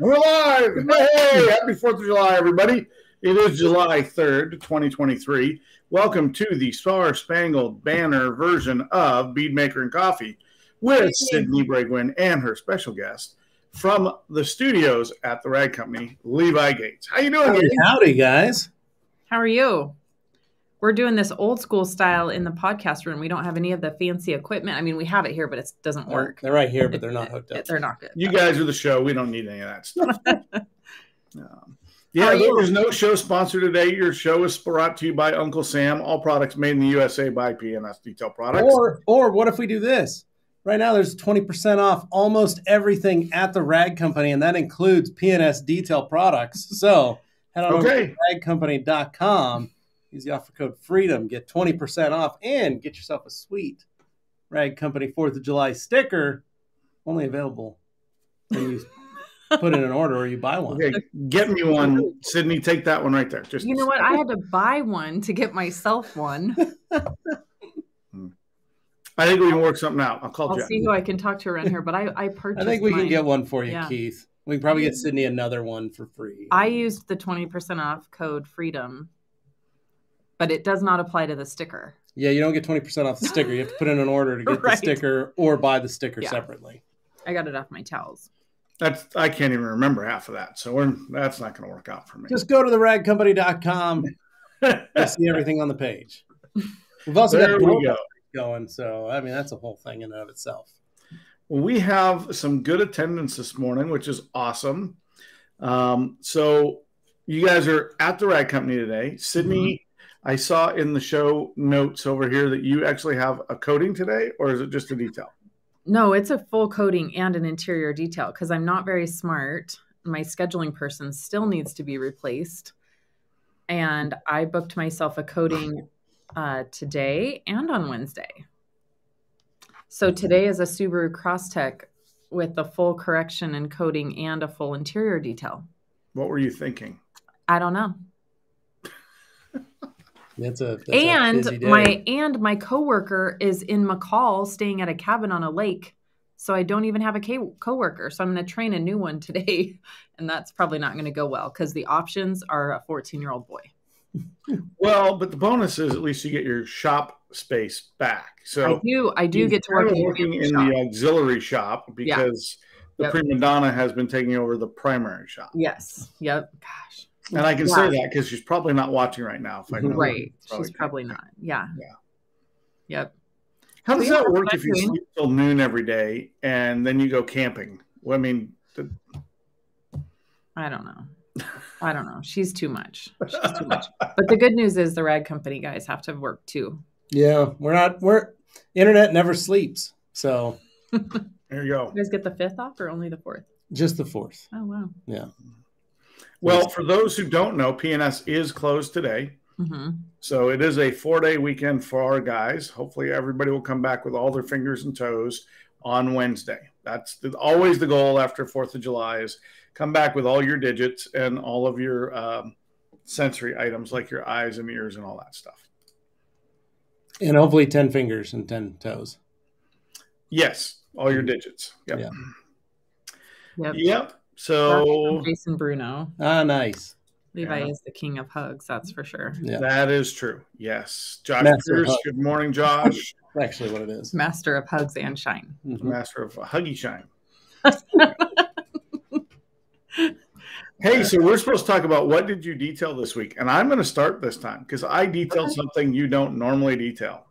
We're live. Hey, happy 4th of July, everybody. It is July 3rd, 2023. Welcome to the Star Spangled Banner version of Beadmaker and Coffee with Sydni Bregwin and her special guest from the studios at the Rag Company, Levi Gates. How you doing? Howdy, howdy, guys. How are you? We're doing this old school style in the podcast room. We don't have any of the fancy equipment. I mean, we have it here, but it doesn't work. they're right here, but they're not hooked up. They're not good. You guys are the show. We don't need any of that stuff. Um, yeah, How are you? there's no show sponsor today. Your show is brought to you by Uncle Sam. All products made in the USA by PNS Detail Products. Or, or what if we do this? Right now, there's 20% off almost everything at the Rag Company, and that includes PNS Detail products. So head on over Okay. to ragcompany.com, use the offer code FREEDOM, get 20% off, and get yourself a sweet Rag Company 4th of July sticker, only available when you put in an order or you buy one. Okay, get me one, Sydni. Take that one right there. Just You know what? I had to buy one to get myself one. Hmm. I think we can work something out. I'll call I'll Jeff. see who I can talk to around here, but I, I purchased I think we mine. can get one for you, Yeah. Keith. We can probably get Sydni another one for free. I used the 20% off code FREEDOM, but it does not apply to the sticker. Yeah, you don't get 20% off the sticker. You have to put in an order to get Right. the sticker or buy the sticker Yeah. separately. I got it off my towels. That's I can't even remember half of that, so we're, that's not going to work out for me. Just go to the ragcompany.com. You'll see everything on the page. We've also there got we go. going, so I mean that's a whole thing in and of itself. Well, we have some good attendance this morning, which is awesome. Um, so you guys are at the Rag Company today. Sydni, I saw in the show notes over here that you actually have a coating today, or is it just a detail? No, it's a full coating and an interior detail because I'm not very smart. My scheduling person still needs to be replaced. And I booked myself a coating uh, today and on Wednesday. So today is a Subaru Crosstrek with a full correction and coating and a full interior detail. What were you thinking? I don't know. That's a that's a busy and day. my and my coworker is in McCall staying at a cabin on a lake. So I don't even have a coworker. So I'm going to train a new one today, and that's probably not going to go well because the options are a 14 year old boy. Well, but the bonus is at least you get your shop space back. So I So do I do get to work kind in, working in shop. the auxiliary shop because the Yep. prima donna has been taking over the primary shop. Yes. Yep. Gosh. And I can Yeah. say that because she's probably not watching right now. If I mm-hmm. know. Right. Probably She's can't. probably not. Yeah. Yeah. Yep. How does Yeah, that that's work if you doing. sleep till noon every day and then you go camping? Well, I mean, the, I don't know. I don't know. She's too much. She's too much. But the good news is the rag company guys have to work too. yeah, we're not we're internet never sleeps. So there you go. You guys get the fifth off or only the fourth? just the fourth. Oh wow. Yeah. Well, for those who don't know, PNS is closed today. hmm So it is a four day weekend for our guys. Hopefully, everybody will come back with all their fingers and toes on Wednesday. That's the, always the goal after 4th of July is come back with all your digits and all of your um, sensory items like your eyes and ears and all that stuff. And hopefully 10 fingers and 10 toes. Yes, all your digits. Yep. Yeah. Yep. Yep. So Jason Bruno. Ah, nice. Levi Yeah. is the king of hugs, that's for sure. Yeah. that is true. Yes. Josh Master Pierce. Good morning, Josh. That's actually what it is. Master of hugs and shine. Mhm. Master of Huggy Shine. Hey, so we're supposed to talk about what did you detail this week? And I'm going to start this time because I detailed Okay. something you don't normally detail.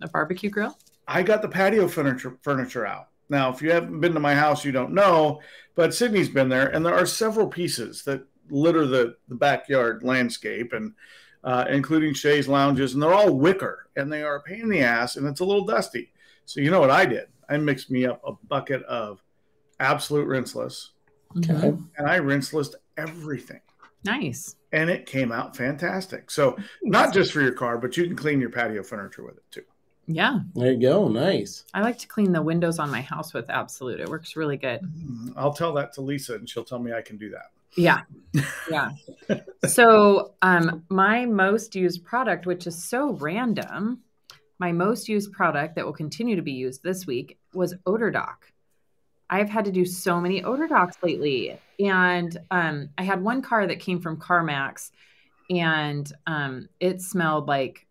A barbecue grill? I got the patio furniture furniture out. Now, if you haven't been to my house, you don't know, but Sydni's been there, and there are several pieces that litter the, the backyard landscape, and uh, including chaise lounges, and they're all wicker, and they are a pain in the ass, and it's a little dusty. So you know what I did? I mixed me up a bucket of absolute rinseless, Okay. And I rinseless everything. Nice. and it came out fantastic. So not just for your car, but you can clean your patio furniture with it too. Yeah. There you go. Nice. I like to clean the windows on my house with Absolute. It works really good. I'll tell that to Lisa, and she'll tell me I can do that. Yeah. Yeah. so, um, my most used product, which is so random, my most used product that will continue to be used this week was Odor Doc. I've had to do so many odor docs lately. And um, I had one car that came from CarMax and um, it smelled like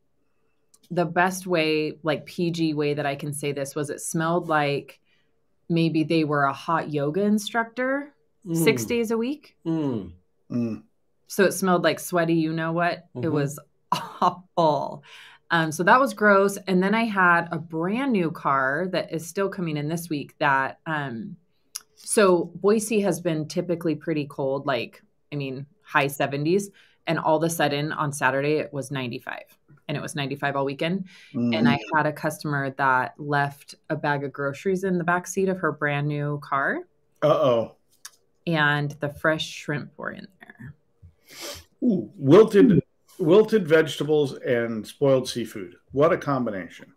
the best way, like PG way that I can say this was it smelled like maybe they were a hot yoga instructor mm. six days a week. Mm. Mm. So it smelled like sweaty, you know what? Mm-hmm. It was awful. Um, so that was gross. And then I had a brand new car that is still coming in this week that, um, so Boise has been typically pretty cold, like, I mean, high 70s. And all of a sudden on Saturday, it was 95 and it was 95 all weekend. Mm. And I mm. had a customer that left a bag of groceries in the back seat of her brand new car. Uh oh. And the fresh shrimp were in there. Ooh, wilted wilted vegetables and spoiled seafood. What a combination.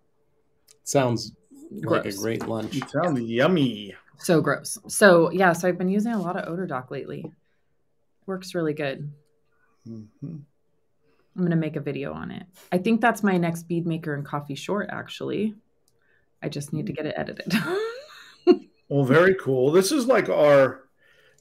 Sounds gross. like a great lunch. It sounds yummy. So gross. So yeah, so I've been using a lot of odor doc lately. Works really good. Mm-hmm. I'm gonna make a video on it. I think that's my next bead maker and coffee short. Actually, I just need to get it edited. well, very cool. This is like our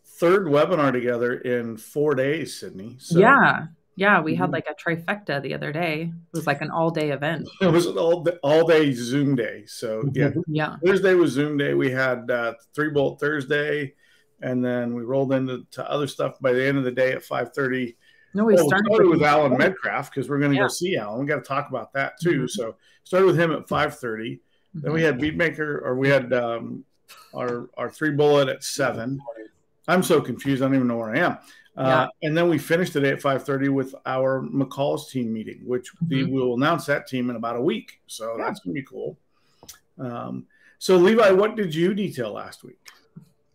third webinar together in four days, Sydni. So. Yeah, yeah, we mm-hmm. had like a trifecta the other day. It was like an all day event. It was an all day, all day Zoom day. So yeah, yeah. Thursday was Zoom day. We had uh, three bolt Thursday, and then we rolled into other stuff. By the end of the day at five thirty. No, we well, started, we started with Alan Medcraft because we're going to yeah. go see Alan. We got to talk about that too. Mm-hmm. So started with him at five thirty. Mm-hmm. Then we had Beadmaker, or we had um, our our three bullet at seven. I'm so confused. I don't even know where I am. Uh, and then we finished today at 5.30 with our McCall's team meeting, which mm-hmm. we will announce that team in about a week. So yeah. that's going to be cool. Um, so, Levi, what did you detail last week?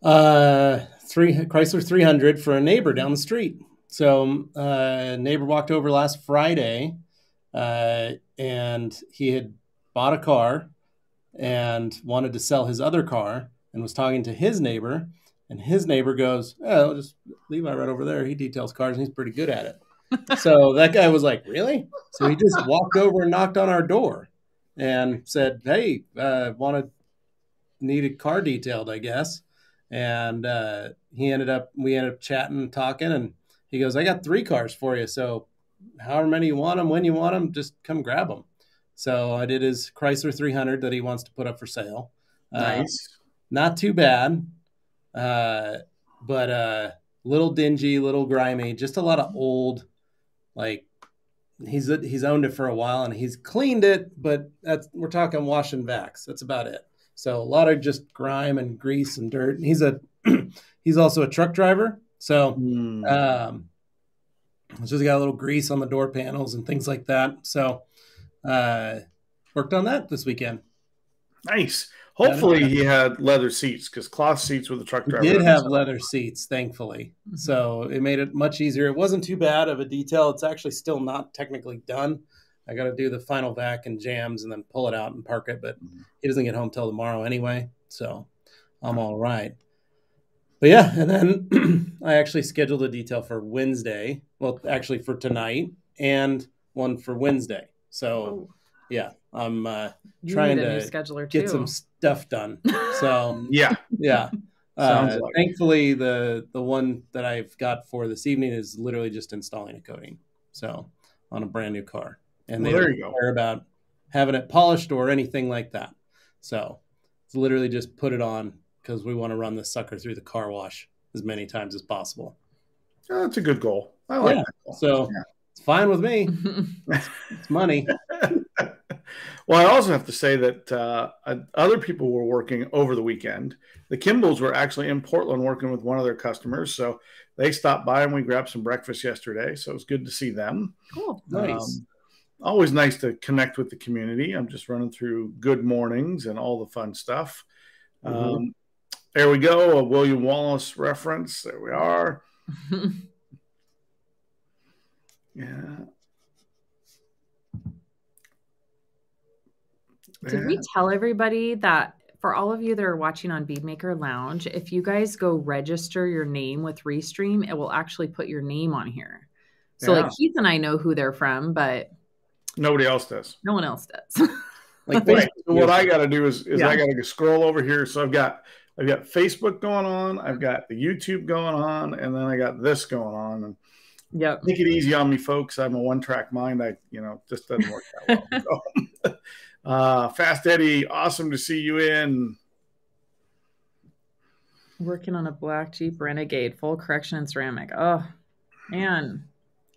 Uh, three Chrysler 300 for a neighbor down the street. So, uh, neighbor walked over last Friday, uh, and he had bought a car and wanted to sell his other car, and was talking to his neighbor and his neighbor goes, "Oh, just Levi right over there. He details cars and he's pretty good at it." so that guy was like, "Really?" So he just walked over and knocked on our door and said, "Hey, uh, wanted needed car detailed, I guess." And uh, he ended up, we ended up chatting, and talking, and he goes, "I got three cars for you. So, however many you want them, when you want them, just come grab them." So I did his Chrysler 300 that he wants to put up for sale. Uh, nice. Uh, not too bad. Uh, but uh, little dingy, little grimy, just a lot of old, like he's he's owned it for a while and he's cleaned it, but that's we're talking wash and vax. That's about it. So a lot of just grime and grease and dirt. He's a he's also a truck driver, so mm. um, it's just got a little grease on the door panels and things like that. So uh, worked on that this weekend. Nice. Hopefully, he had leather seats because cloth seats with the truck driver. He did have leather seats, thankfully. Mm-hmm. So it made it much easier. It wasn't too bad of a detail. It's actually still not technically done. I got to do the final vac and jams and then pull it out and park it. But mm-hmm. he doesn't get home till tomorrow anyway. So I'm all right. But yeah, and then I actually scheduled a detail for Wednesday. Well, actually for tonight and one for Wednesday. So oh. yeah, I'm uh, trying to get some stuff done. So yeah, yeah. Uh, like thankfully, the the one that I've got for this evening is literally just installing a coating. So on a brand new car, and well, they don't care about having it polished or anything like that. So it's literally just put it on because we want to run this sucker through the car wash as many times as possible. Oh, that's a good goal. I like yeah. that. So yeah. it's fine with me. it's, it's money. Well, I also have to say that uh, other people were working over the weekend. The Kimballs were actually in Portland working with one of their customers. So they stopped by and we grabbed some breakfast yesterday. So it was good to see them. Cool. Nice. Um, always nice to connect with the community. I'm just running through good mornings and all the fun stuff. Mm-hmm. Um, there we go. A William Wallace reference. There we are. yeah. Did we tell everybody that for all of you that are watching on Beadmaker Lounge, if you guys go register your name with Restream, it will actually put your name on here. So yeah. like Keith and I know who they're from, but nobody else does. No one else does. like right. what I got to do is, is yeah. I got to scroll over here. So I've got I've got Facebook going on, I've got the YouTube going on, and then I got this going on. And yeah, make it easy on me, folks. I'm a one track mind. I, you know, just doesn't work that well. So, uh, Fast Eddie, awesome to see you in. Working on a black Jeep Renegade, full correction and ceramic. Oh, man.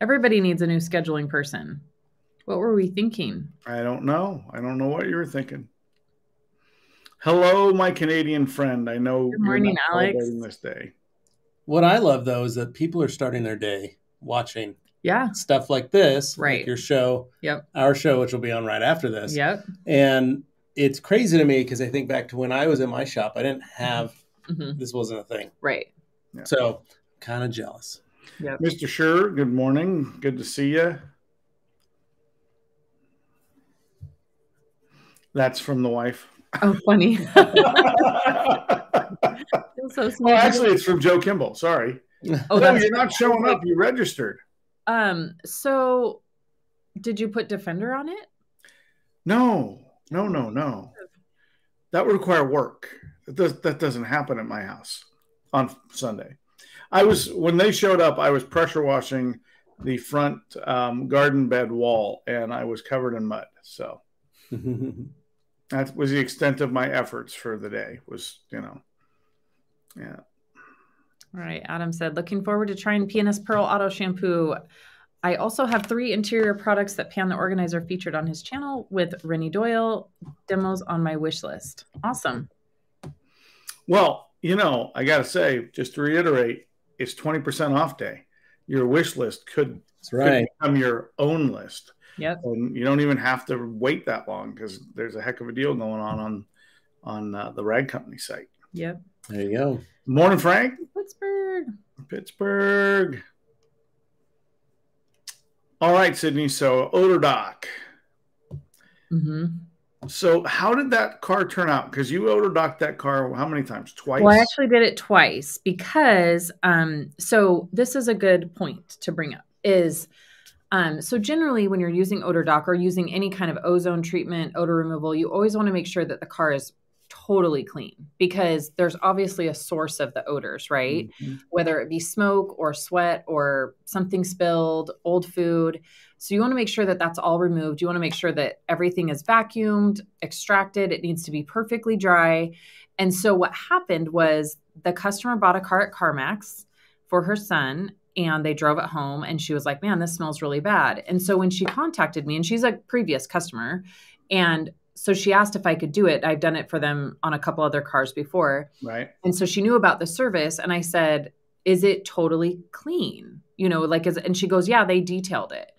Everybody needs a new scheduling person. What were we thinking? I don't know. I don't know what you were thinking. Hello, my Canadian friend. I know Good morning, you're not Alex. celebrating this day. What I love though is that people are starting their day watching Yeah. stuff like this, Right. Like your show, Yep. our show, which will be on right after this. Yep. And it's crazy to me because I think back to when I was in my shop, I didn't have hmm this wasn't a thing. Right. So kind of jealous. Yep. Mr. Sure, good morning. Good to see you. That's from the wife. Oh, funny. So oh, small. actually, it's from Joe Kimball. Sorry. oh, no, that's you're not showing up. You registered. um. So, did you put Defender on it? No, no, no, no. That would require work. That, does, that doesn't happen at my house on Sunday. I was when they showed up. I was pressure washing the front um, garden bed wall, and I was covered in mud. So that was the extent of my efforts for the day. Was you know, yeah. All right. Adam said, looking forward to trying PNS Pearl Auto Shampoo. I also have three interior products that Pan the Organizer featured on his channel with Renny Doyle demos on my wish list. Awesome. Well, you know, I got to say, just to reiterate, it's twenty percent off day. Your wish list could, That's could become your own list. Yep. and you don't even have to wait that long because there's a heck of a deal going on on on uh, the rag company site Yep. There you go. morning frank Pittsburgh. pittsburgh all right Sydni so odor doc hmm so how did that car turn out because you odor docked that car how many times twice Well, I actually did it twice because um so this is a good point to bring up is um so generally when you're using odor doc or using any kind of ozone treatment, odor removal, you always want to make sure that the car is totally clean because there's obviously a source of the odors, right? Mhm. Whether it be smoke or sweat or something spilled, old food. So you want to make sure that that's all removed. You want to make sure that everything is vacuumed, extracted. It needs to be perfectly dry. And so what happened was the customer bought a car at CarMax for her son and they drove it home and she was like, "Man, this smells really bad." And so when she contacted me and she's a previous customer and so she asked if I could do it. I've done it for them on a couple other cars before. right And so she knew about the service and I said, "Is it totally clean?" You know, like is and she goes, "Yeah, they detailed it."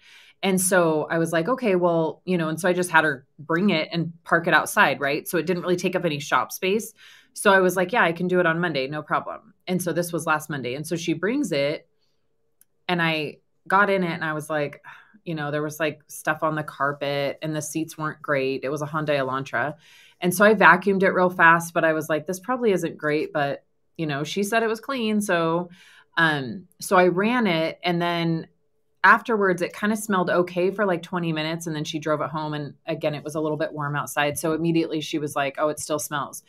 And so I was like, "Okay, well, you know, and so I just had her bring it and park it outside, right? So it didn't really take up any shop space. So I was like, "Yeah, I can do it on Monday, no problem." And so this was last Monday. And so she brings it and I got in it and I was like, you know, there was like stuff on the carpet and the seats weren't great. It was a Hyundai Elantra. And so I vacuumed it real fast, but I was like, this probably isn't great, but you know, she said it was clean. So um, so I ran it and then afterwards it kind of smelled okay for like 20 minutes and then she drove it home and again it was a little bit warm outside so immediately she was like oh it still smells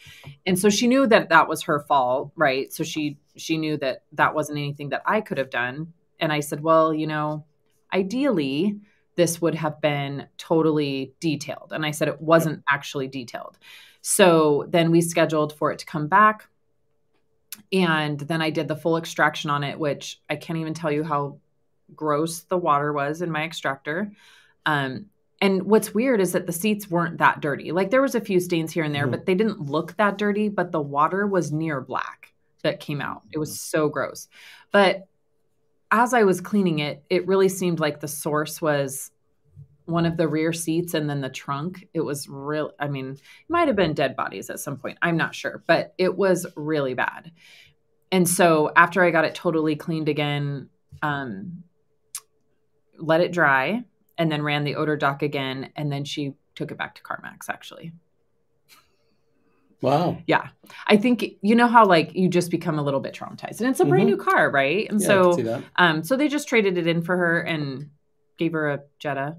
and so she knew that that was her fault right so she she knew that that wasn't anything that i could have done and i said well you know ideally this would have been totally detailed. And i said it wasn't actually detailed. So then we scheduled for it to come back. And then i did the full extraction on it which i can't even tell you how gross the water was in my extractor. Um, and what's weird is that the seats weren't that dirty. Like there was a few stains here and there Mhm. but they didn't look that dirty but the water was near black that came out. It was so gross. But as i was cleaning it it really seemed like the source was one of the rear seats and then the trunk. It was real i mean it might have been dead bodies at some point. I'm not sure but it was really bad. And so after i got it totally cleaned again um, let it dry and then ran the odor doc again and then she took it back to carmax actually Wow. yeah i think you know how like you just become a little bit traumatized and it's a brand Mhm. new car right and Yeah, I see so that. um so they just traded it in for her and gave her a jetta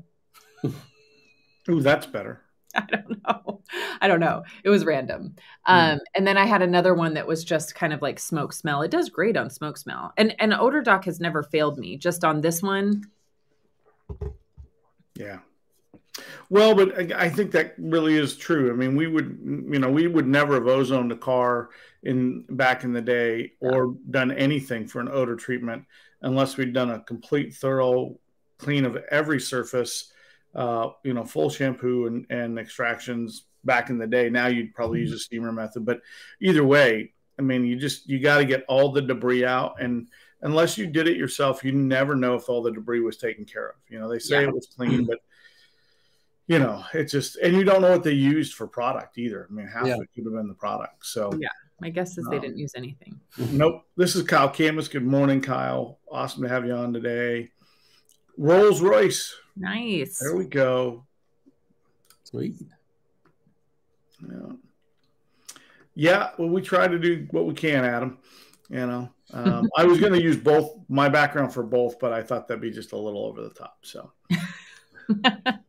Ooh, that's better I don't know. I don't know. It was random. Um, and then I had another one that was just kind of like smoke smell. It does great on smoke smell. And and odor doc has never failed me. Just on this one, Yeah. Well, but I think that really is true. I mean, we would, you know, we would never have ozoned a car in back in the day or done anything for an odor treatment unless we'd done a complete thorough clean of every surface, uh, you know, full shampoo and, and extractions back in the day. Now you'd probably use a steamer method, but either way, I mean, you just, you got to get all the debris out. And unless you did it yourself, you never know if all the debris was taken care of. You know, they say Yeah. it was clean, but you know, it's just, and you don't know what they used for product either. I mean, half Yeah. of it could have been the product. So, Yeah. my guess is they didn't use anything. nope. This is Kyle Camus. Good morning, Kyle. Awesome to have you on today. Rolls Royce. Nice. There we go. Sweet. Yeah. Yeah. Well, we try to do what we can, Adam. You know, um, I was going to use both my background for both, but I thought that'd be just a little over the top. So,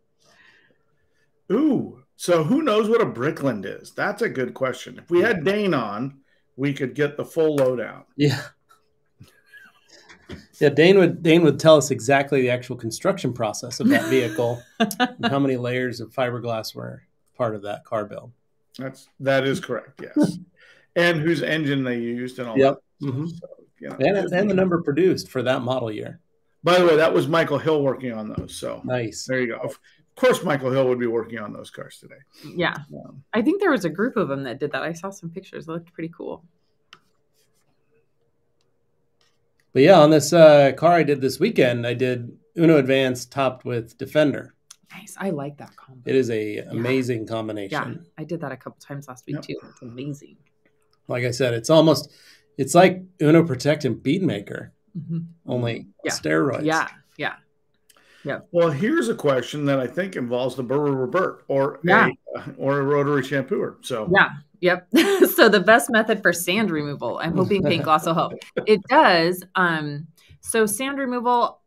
ooh. So, who knows what a Brickland is? That's a good question. If we had Dane on, we could get the full lowdown. Yeah. Yeah, Dane would Dane would tell us exactly the actual construction process of that vehicle and how many layers of fiberglass were part of that car build. That's that is correct. Yes, and whose engine they used and all Yep. that. Mhm. So, you know. And, and the number produced for that model year. By the way, that was Michael Hill working on those. So Nice. there you go. Of course, Michael Hill would be working on those cars today. yeah. Um, I think there was a group of them that did that. I saw some pictures. It looked pretty cool. But yeah, on this uh, car I did this weekend, I did Uno Advanced topped with Defender. Nice. I like that combo. It is a amazing combination. Yeah, I did that a couple times last week Yep. too. It's amazing. Like I said, it's almost it's like Uno Protect and Beadmaker, Mhm. only Yeah. steroids. Yeah, yeah. Well, here's a question that I think involves the Burr Robert or Yeah. a or a rotary shampooer. So Yeah. Yep. so the best method for sand removal. I'm hoping paint gloss will help. It does. Um, so sand removal,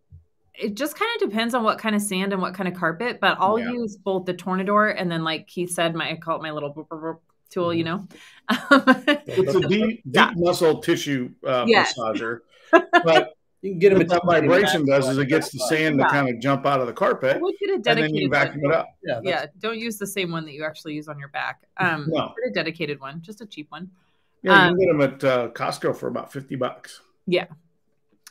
it just kind of depends on what kind of sand and what kind of carpet, but I'll Yeah. use both the Tornador and then like Keith said, my I call it my little boop, boop tool, you know. it's a deep, deep Yeah. muscle tissue uh, Yes. massager. But You can get them what that vibration does is it gets the sand to kind of jump out of the carpet, would get a and then you dedicated vacuum one. it up. Yeah, Yeah, don't use the same one that you actually use on your back. Um, No. get a dedicated one, just a cheap one. Yeah, you Um, can get them at uh, Costco for about fifty bucks. Yeah.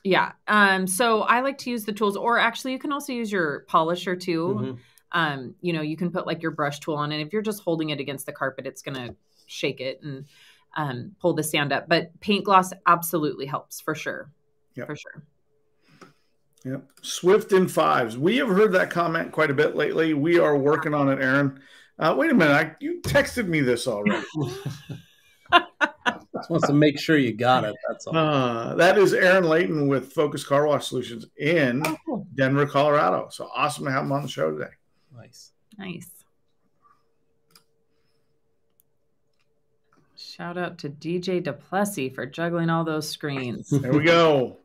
Yeah. Um, so I like to use the tools, or actually, you can also use your polisher too. Mhm. Um, you know, you can put like your brush tool on, and if you're just holding it against the carpet, it's gonna shake it and um, pull the sand up. But paint gloss absolutely helps for sure. Yep. For sure. Yep. Swift in fives. We have heard that comment quite a bit lately. We are working on it, Aaron. Uh, wait a minute. I, you texted me this already. Just wants to make sure you got it. That's all. Uh, that is Aaron Layton with Focus Car Wash Solutions in Oh, cool. Denver, Colorado. So awesome to have him on the show today. Nice. Nice. Shout out to DJ Duplessis for juggling all those screens. There we go.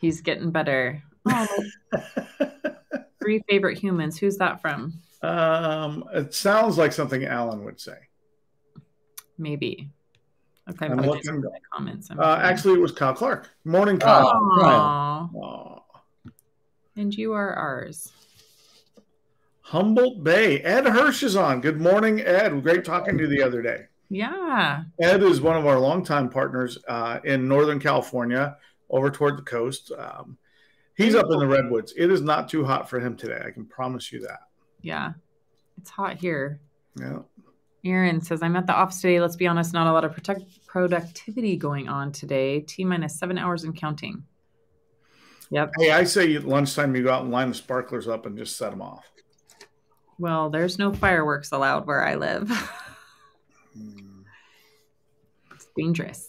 He's getting better. Three favorite humans. Who's that from? um, it sounds like something Alan would say. Maybe. Okay, I'm looking- in the comments. I'm Uh, actually, it was Kyle Clark. Morning, Kyle. Oh. Aw, Aw. and you are ours. Humboldt Bay. Ed Hirsch is on. Good morning, Ed. Great talking to you the other day. Yeah. Ed is one of our longtime partners uh, in Northern California, over toward the coast. Um, he's up in the redwoods. It is not too hot for him today. I can promise you that. Yeah. It's hot here. Yeah. Aaron says, I'm at the office today. Let's be honest, not a lot of protect- productivity going on today. T minus seven hours and counting. Yep. Hey, I say at lunchtime you go out and line the sparklers up and just set them off. Well, there's no fireworks allowed where I live. Hmm. it's dangerous.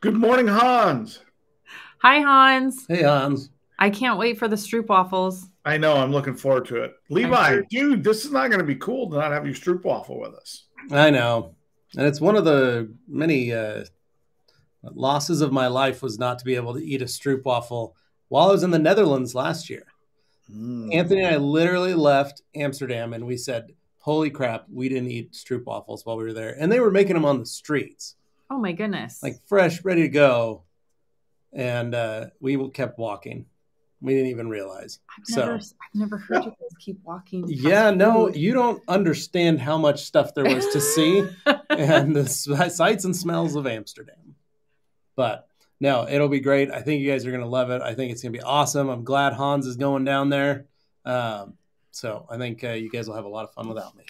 Good morning, Hans. Hi, Hans. Hey, Hans. I can't wait for the Stroop waffles. I know. I'm looking forward to it. Levi, dude, this is not going to be cool to not have you stroop waffle with us. I know, and it's one of the many uh, losses of my life was not to be able to eat a stroopwafel while I was in the Netherlands last year. Mm. Anthony and I literally left Amsterdam and we said, Holy crap, we didn't eat stroopwafels while we were there. And they were making them on the streets, Oh my goodness. like fresh, ready to go. And uh, we kept walking. We didn't even realize. I've so- never, I've never heard you guys keep walking. Yeah, no, you don't understand how much stuff there was to see and the sights and smells of Amsterdam. But no, it'll be great. I think you guys are going to love it. I think it's going to be awesome. I'm glad Hans is going down there. Um, so I think uh, you guys will have a lot of fun without me.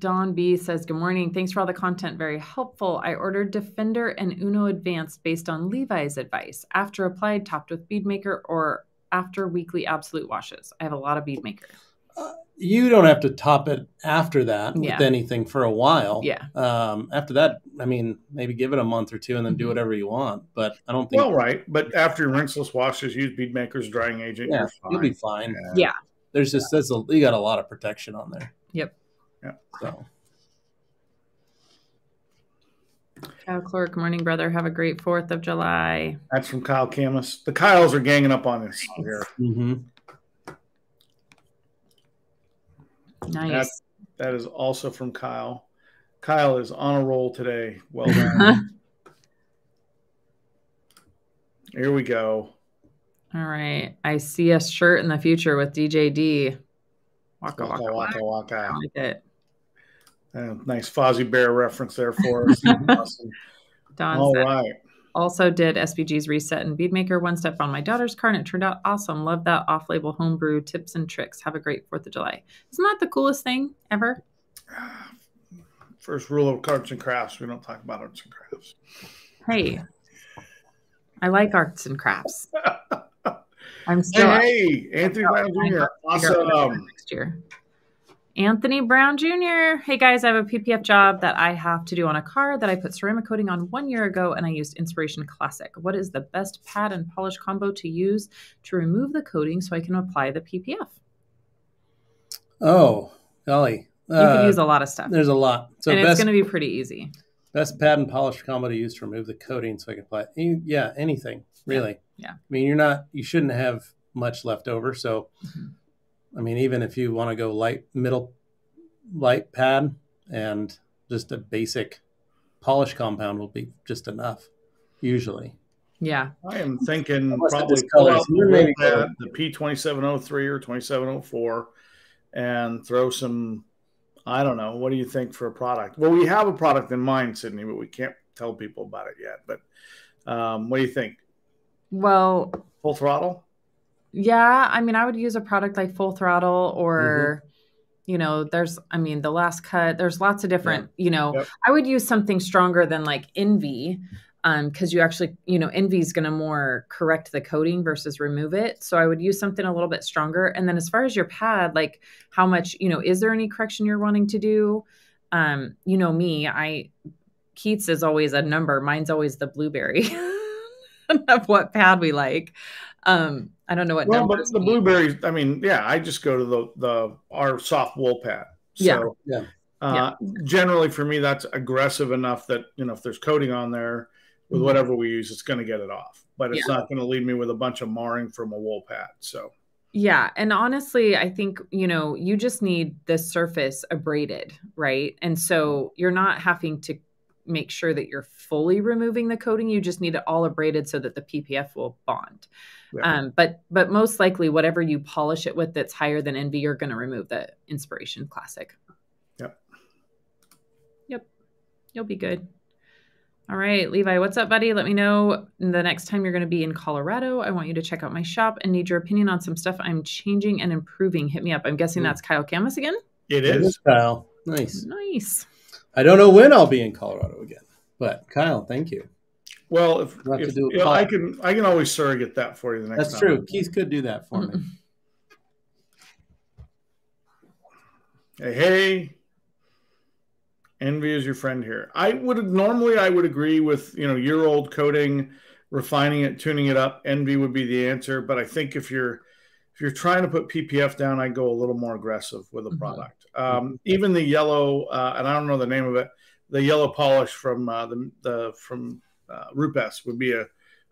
Don B says, Good morning. Thanks for all the content. Very helpful. I ordered Defender and Uno Advanced based on Levi's advice. After applied, topped with bead maker or after weekly absolute washes. I have a lot of bead maker. You don't have to top it after that Yeah. with anything for a while. Yeah. Um, after that, I mean, maybe give it a month or two and then do Mhm. whatever you want. But I don't think Well, right, but after your rinseless washes, use bead maker's drying agent. yeah, you're fine. you'll be fine. Yeah. There's just there's a, you got a lot of protection on there. Yep. Yeah. So Kyle Clark, morning, brother. Have a great 4th of July. That's from Kyle Camus. The Kyles are ganging up on us here. mhm. Nice. That is also from Kyle. Kyle is on a roll today. Well done. here we go. All right. I see a shirt in the future with DJD. Waka Waka waka waka waka. waka. I like it. Uh, nice Fozzie Bear reference there for us. All right. also did SVG's reset and beadmaker one step on my daughter's car, and it turned out awesome. Love that off-label homebrew tips and tricks. Have a great Fourth of July. Isn't that the coolest thing ever? First rule of arts and crafts: we don't talk about arts and crafts. Hey, I like arts and crafts. I'm still Hey, Anthony Brown Jr. figure out what to do Awesome. next year. Anthony Brown Jr. Hey guys, I have a PPF job that I have to do on a car that I put ceramic coating on one year ago and I used Inspiration Classic. What is the best pad and polish combo to use to remove the coating so I can apply the PPF? Oh, golly. You Uh, can use a lot of stuff. there's a lot. So and it's going to be pretty easy. best pad and polish combo to use to remove the coating so I can apply. any- Yeah, anything really. Yeah. I mean, you're not. You shouldn't have much left over. So, Mhm. I mean, even if you want to go light, middle, light pad and just a basic polish compound will be just enough. Usually. Yeah. I am thinking Unless probably discolors. the You're maybe roll going- pad, the P2703 or 2704 and throw some, I don't know, what do you think for a product? Well, we have a product in mind, Sydni, but we can't tell people about it yet. But um, what do you think? Well, Full throttle? Yeah, I mean, I would use a product like Full Throttle or, you know, there's, I mean, the last cut, there's lots of different, you know, Yep. I would use something stronger than like Envy um because you actually you know envy is going to more correct the coating versus remove it. So i would use something a little bit stronger. And then as far as your pad like how much you know is there any correction you're wanting to do? Um you know me i Keith's is always a number. Mine's always the blueberry of what pad we like. Um i don't know what Well, but numbers the mean. blueberries, I mean, yeah, I just go to the, the our soft wool pad. So, Yeah. Yeah. Uh, Generally, for me, that's aggressive enough that, you know, if there's coating on there with Mhm. whatever we use, it's going to get it off. But it's not going to leave me with a bunch of marring from a wool pad. So, Yeah. And honestly, I think, you know, you just need the surface abraded, right? And so you're not having to make sure that you're fully removing the coating. You just need it all abraded so that the PPF will bond. Yeah. Um, but but most likely whatever you polish it with that's higher than envy, you're gonna remove the inspiration classic. Yep. Yep. You'll be good. All right, Levi, what's up, buddy? Let me know the next time you're going to be in Colorado. I want you to check out my shop and need your opinion on some stuff I'm changing and improving. Hit me up. I'm guessing Mm. that's Kyle Camus again. it That is. Kyle. Nice. Nice. I don't know when I'll be in Colorado again, but Kyle, thank you. Well, if, We'll if do a you know. I can, I can always surrogate that for you the next That's time. true. Keith could do that for me. Hey, hey, envy is your friend here. I would normally I would agree with you know year old coating, refining it, tuning it up. Envy would be the answer, but I think if you're if you're trying to put PPF down, I go a little more aggressive with a Mhm. product. Um, even the yellow, uh, and I don't know the name of it, the yellow polish from uh, the, the from uh, Rupes would be a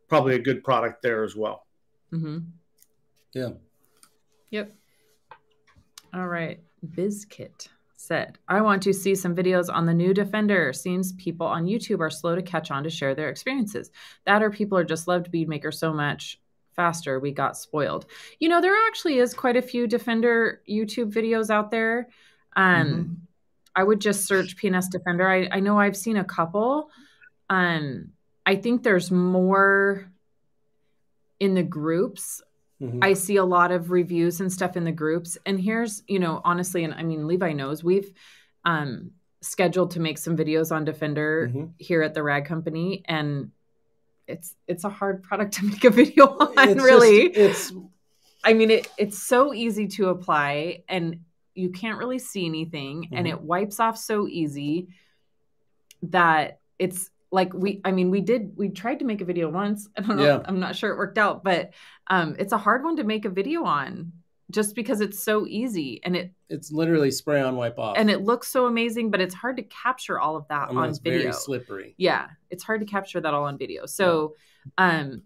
probably a good product there as well. Mm-hmm. Yeah. Yep. All right. BizKit said, I want to see some videos on the new Defender. Seems people on YouTube are slow to catch on to share their experiences. That or people are just loved Beadmaker so much faster we got spoiled. You know, there actually is quite a few Defender YouTube videos out there. Um, Mhm. I would just search PNS Defender. I, I know I've seen a couple. Um, I think there's more in the groups Mhm. I see a lot of reviews and stuff in the groups. And here's, you know, honestly, and I mean, Levi knows we've um, scheduled to make some videos on Defender Mhm. here at the Rag Company, and it's it's a hard product to make a video on. It's really, just- it's I mean, it it's so easy to apply, and you can't really see anything, and Mhm. it wipes off so easy that it's like we i mean we did we tried to make a video once i don't know Yeah. i'm not sure it worked out but um it's a hard one to make a video on just because it's so easy and it it's literally spray on wipe off. and it looks so amazing but it's hard to capture all of that And on it's video very slippery. yeah it's hard to capture that all on video so um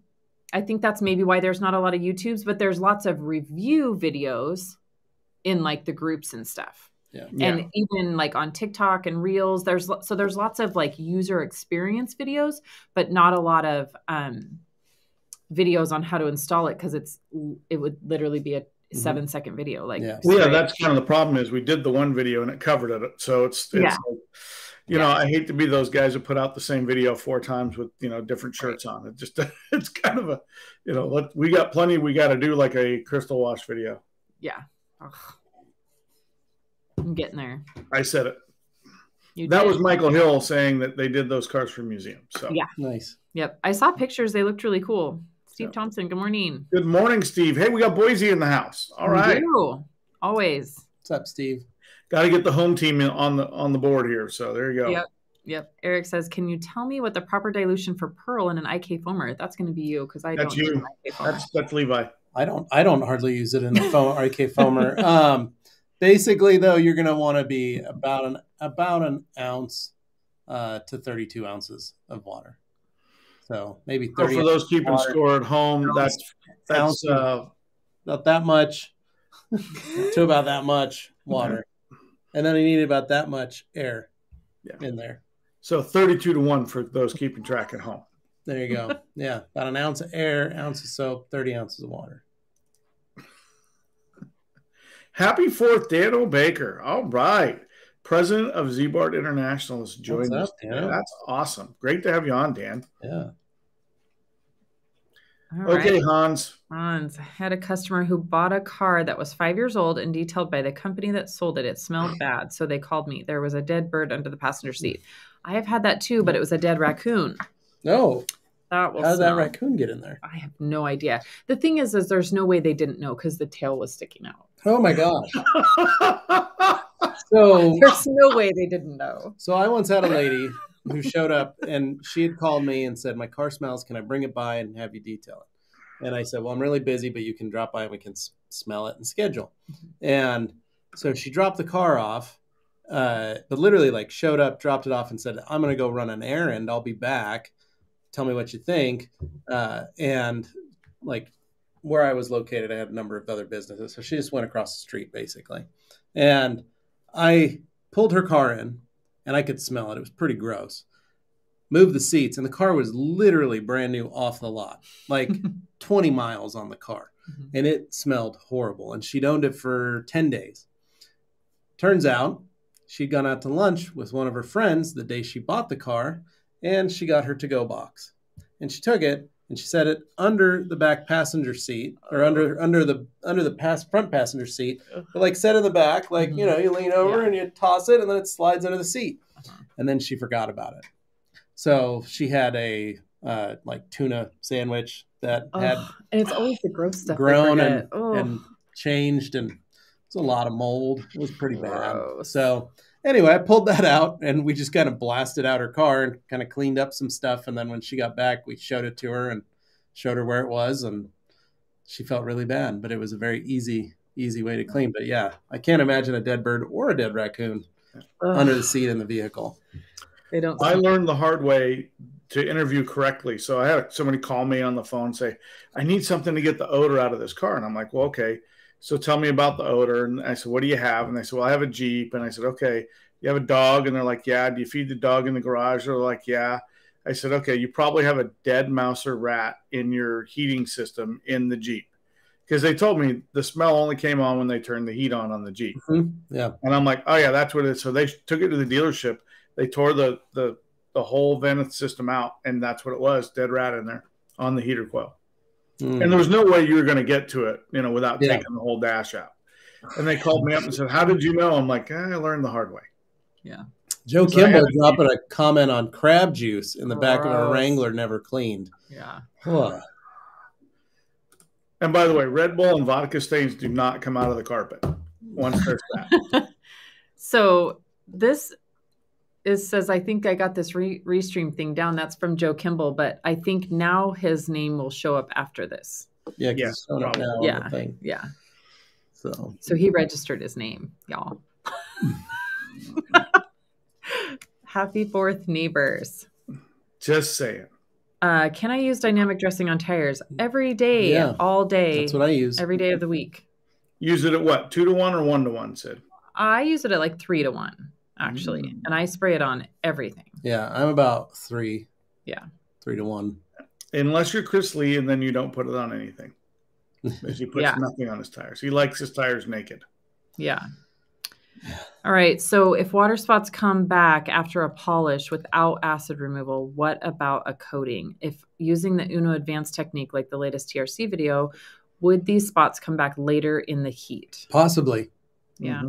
i think that's maybe why there's not a lot of youtubes but there's lots of review videos in like the groups and stuff Yeah. Yeah. and even like on TikTok and Reels, there's so there's lots of like user experience videos, but not a lot of um, videos on how to install it because it's it would literally be a seven second video. Like, Yeah. Well, yeah, that's kind of the problem is we did the one video and it covered it. So it's, it's Yeah. like, you know, I hate to be those guys who put out the same video four times with, you know, different shirts on. It just, it's kind of a, you know, let, we got plenty we got to do like a crystal wash video. yeah. Ugh. I'm getting there. I said it. You That did. was Michael Hill saying that they did those cars for museums. So Yeah. Nice. Yep, I saw pictures. They looked really cool. Steve Yeah. Thompson. Good morning. good morning, Steve. Hey, we got Boise in the house. All We right. do. Always. What's up, Steve? Got to get the home team on the on the board here. So there you go. Yep. Yep. Eric says, "Can you tell me what the proper dilution for pearl in an IK foamer?" That's going to be you because I That's don't. use you. an IK foamer. That's that's Levi. I don't I don't hardly use it in the foam, IK foamer. Um, basically, though, you're going to want to be about an about an ounce uh, to 32 ounces of water. So maybe So for those keeping water. score at home, that's that's Ounce. uh, about that much to about that much water, and then you need about that much air Yeah. in there. so thirty-two to one for those keeping track at home. There you go. Yeah, about an ounce of air, ounce of soap, 30 ounces of water. Happy Fourth, Daniel Baker. All right, president of Ziebart International has joined What's us. up, today. Dan? That's awesome. Great to have you on, Dan. Yeah. All right. Okay, Hans. Hans I had a customer who bought a car that was five years old and detailed by the company that sold it. It smelled bad, so they called me. There was a dead bird under the passenger seat. I have had that too, but it was a dead raccoon. No, That will how did that raccoon get in there? I have no idea. The thing is, is there's no way they didn't know because the tail was sticking out. Oh my gosh. So There's no way they didn't know. So I once had a lady who showed up and she had called me and said, "My car smells. Can I bring it by and have you detail it?" And I said, "Well, I'm really busy, but you can drop by and we can smell it and schedule." And so she dropped the car off, uh, but literally like showed up, dropped it off, and said, "I'm going to go run an errand. I'll be back. Tell me what you think." Uh, and like where I was located, I had a number of other businesses, so she just went across the street basically, and I pulled her car in and I could smell it. It was pretty gross. Moved the seats, and the car was literally brand new off the lot, like 20 miles on the car. Mhm. And it smelled horrible. And she'd owned it for 10 days. Turns out she'd gone out to lunch with one of her friends the day she bought the car, and she got her to go box. And she took it and she set it under the back passenger seat or under under the under the pass front passenger seat but like set in the back like you know you lean over Yeah. and you toss it and then it slides under the seat Uh-huh. and then she forgot about it so she had a uh, like tuna sandwich that had and it's always the gross stuff. grown and, Ugh. and changed and it's a lot of mold it was pretty bad Gross. so anyway i pulled that out and we just kind of blasted out her car and kind of cleaned up some stuff and then when she got back we showed it to her and showed her where it was and she felt really bad but it was a very easy easy way to clean but yeah i can't imagine a dead bird or a dead raccoon Ugh, under the seat in the vehicle they don't. I learned the hard way to interview correctly. So I had somebody call me on the phone and say, I need something to get the odor out of this car. And I'm like, well, okay. So tell me about the odor. And I said, what do you have? And they said, well, I have a Jeep. And I said, okay, you have a dog? And they're like, yeah. Do you feed the dog in the garage? They're like, yeah. I said, okay, you probably have a dead mouse or rat in your heating system in the Jeep. Because they told me the smell only came on when they turned the heat on on the Jeep. Mm-hmm. Yeah. And I'm like, oh, yeah, that's what it is. So they took it to the dealership. They tore the, the, the whole vent system out, and that's what it was dead rat in there on the heater coil. Mm. And there was no way you were going to get to it, you know, without yeah. taking the whole dash out. And they called me up and said, How did you know? I'm like, eh, I learned the hard way. Yeah. Joe Kimball dropping a comment on crab juice in the Gross. back of a Wrangler never cleaned. Yeah. Huh. And by the way, Red Bull and vodka stains do not come out of the carpet once they're fat. so this is says I think I got this re- restream thing down. That's from Joe Kimball, but I think now his name will show up after this. Yeah, yes, yeah, yeah. So so he registered his name, y'all. Happy Fourth, neighbors. Just saying. Uh, can I use dynamic dressing on tires every day, yeah, all day? That's what I use every day of the week. Use it at what? Two to one or one to one? Sid. I use it at like three to one, actually, mm. and I spray it on everything. Yeah, I'm about three. Yeah, three to one. Unless you're Chris Lee, and then you don't put it on anything. Because he puts yeah. nothing on his tires. He likes his tires naked. Yeah. All right. So if water spots come back after a polish without acid removal, what about a coating? If using the Uno advanced technique like the latest TRC video, would these spots come back later in the heat? Possibly. Yeah.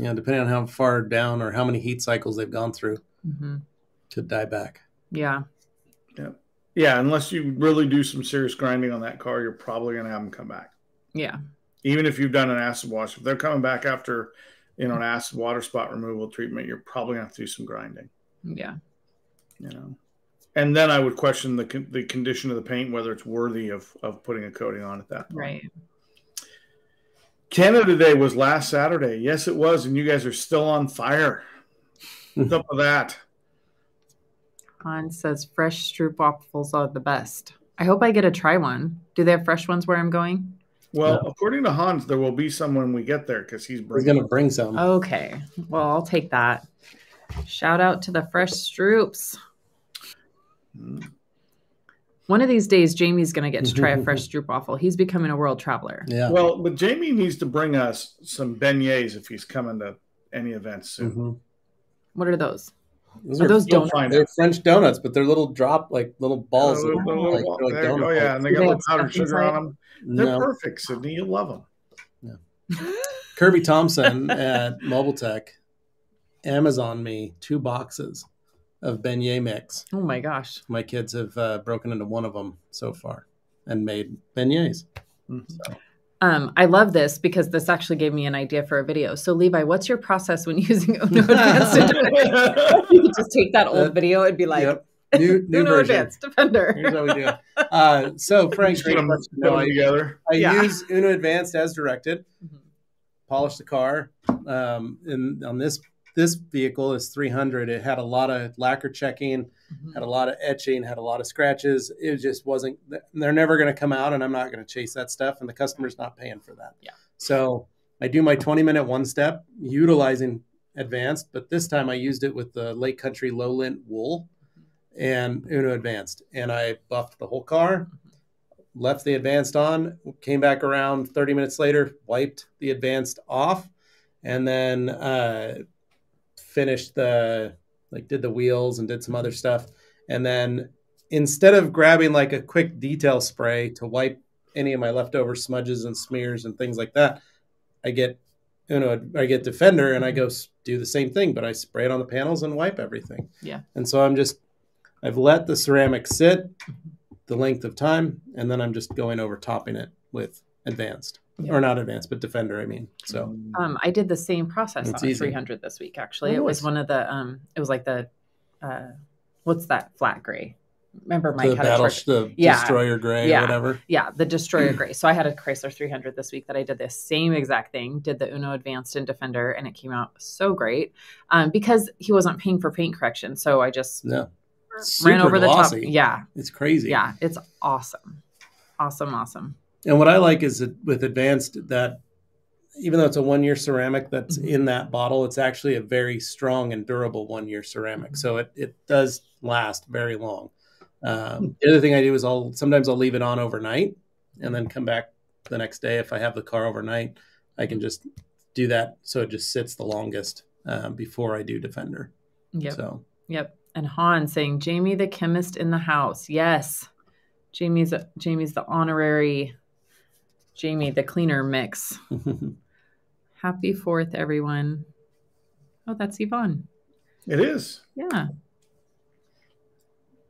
Mm-hmm. Yeah, depending on how far down or how many heat cycles they've gone through mm-hmm. to die back. Yeah. Yeah. Yeah. Unless you really do some serious grinding on that car, you're probably going to have them come back. Yeah. Even if you've done an acid wash, if they're coming back after you know, an acid water spot removal treatment, you're probably going to have to do some grinding. Yeah. You know, and then I would question the the condition of the paint, whether it's worthy of of putting a coating on at that point. Right. Canada Day was last Saturday. Yes, it was, and you guys are still on fire. What's up with that? Han says fresh stroop waffles are the best. I hope I get to try one. Do they have fresh ones where I'm going? Well, according to Hans, there will be some when we get there because he's He's going to bring some. Okay. Well, I'll take that. Shout out to the fresh stroops. Mm. One of these days, Jamie's going to get to try a fresh stroop waffle. He's becoming a world traveler. Yeah. Well, but Jamie needs to bring us some beignets if he's coming to any events soon. Mm-hmm. What are those? Those are, are those donuts. They're French donuts, but they're little drop, like little balls. Oh, of, little, like, like oh yeah, and they got little powdered sugar on them. They're no. perfect, Sydni. You love them. Yeah. Kirby Thompson at Mobile Tech Amazon me two boxes of beignet mix. Oh my gosh! My kids have uh, broken into one of them so far and made beignets. Mm-hmm. So. Um, I love this because this actually gave me an idea for a video. So, Levi, what's your process when using Uno Advanced? you could just take that old video and be like, yep. New, new Uno version. Advanced Defender. Here's what we do. Uh, so, Frank, put them, put them I, together. I yeah. use Uno Advanced as directed. Mm-hmm. Polish the car. Um, and on this this vehicle is 300. It had a lot of lacquer checking, mm-hmm. had a lot of etching, had a lot of scratches. It just wasn't. They're never going to come out, and I'm not going to chase that stuff. And the customer's not paying for that. Yeah. So I do my 20 minute one step utilizing advanced, but this time I used it with the Lake Country low lint wool and Uno Advanced, and I buffed the whole car. Left the advanced on, came back around 30 minutes later, wiped the advanced off, and then uh, finished the like did the wheels and did some other stuff. And then instead of grabbing like a quick detail spray to wipe any of my leftover smudges and smears and things like that, I get you know I get Defender and I go do the same thing, but I spray it on the panels and wipe everything. Yeah. And so I'm just I've let the ceramic sit the length of time, and then I'm just going over topping it with advanced yeah. or not advanced, but defender. I mean, so um, I did the same process it's on easy. 300 this week. Actually, oh, it was one of the um, it was like the uh, what's that flat gray? Remember Mike the had battle, a the yeah, destroyer gray yeah, or whatever. Yeah, the destroyer gray. So I had a Chrysler 300 this week that I did the same exact thing. Did the Uno Advanced and Defender, and it came out so great um, because he wasn't paying for paint correction. So I just yeah Super ran over glossy. the top. Yeah, It's crazy. yeah, it's awesome, awesome, awesome. And what I like is that with advanced that even though it's a one year ceramic that's Mhm. in that bottle, it's actually a very strong and durable one year ceramic. So it, it does last very long. Um, the other thing I do is I'll sometimes I'll leave it on overnight and then come back the next day. If I have the car overnight, I can just do that. So it just sits the longest um, before I do Defender. Yep, So yep. And Han saying, "Jamie, the chemist in the house." Yes, Jamie's Jamie's the honorary Jamie, the cleaner mix. Happy Fourth, everyone. Oh, that's Yvonne. It is. Yeah.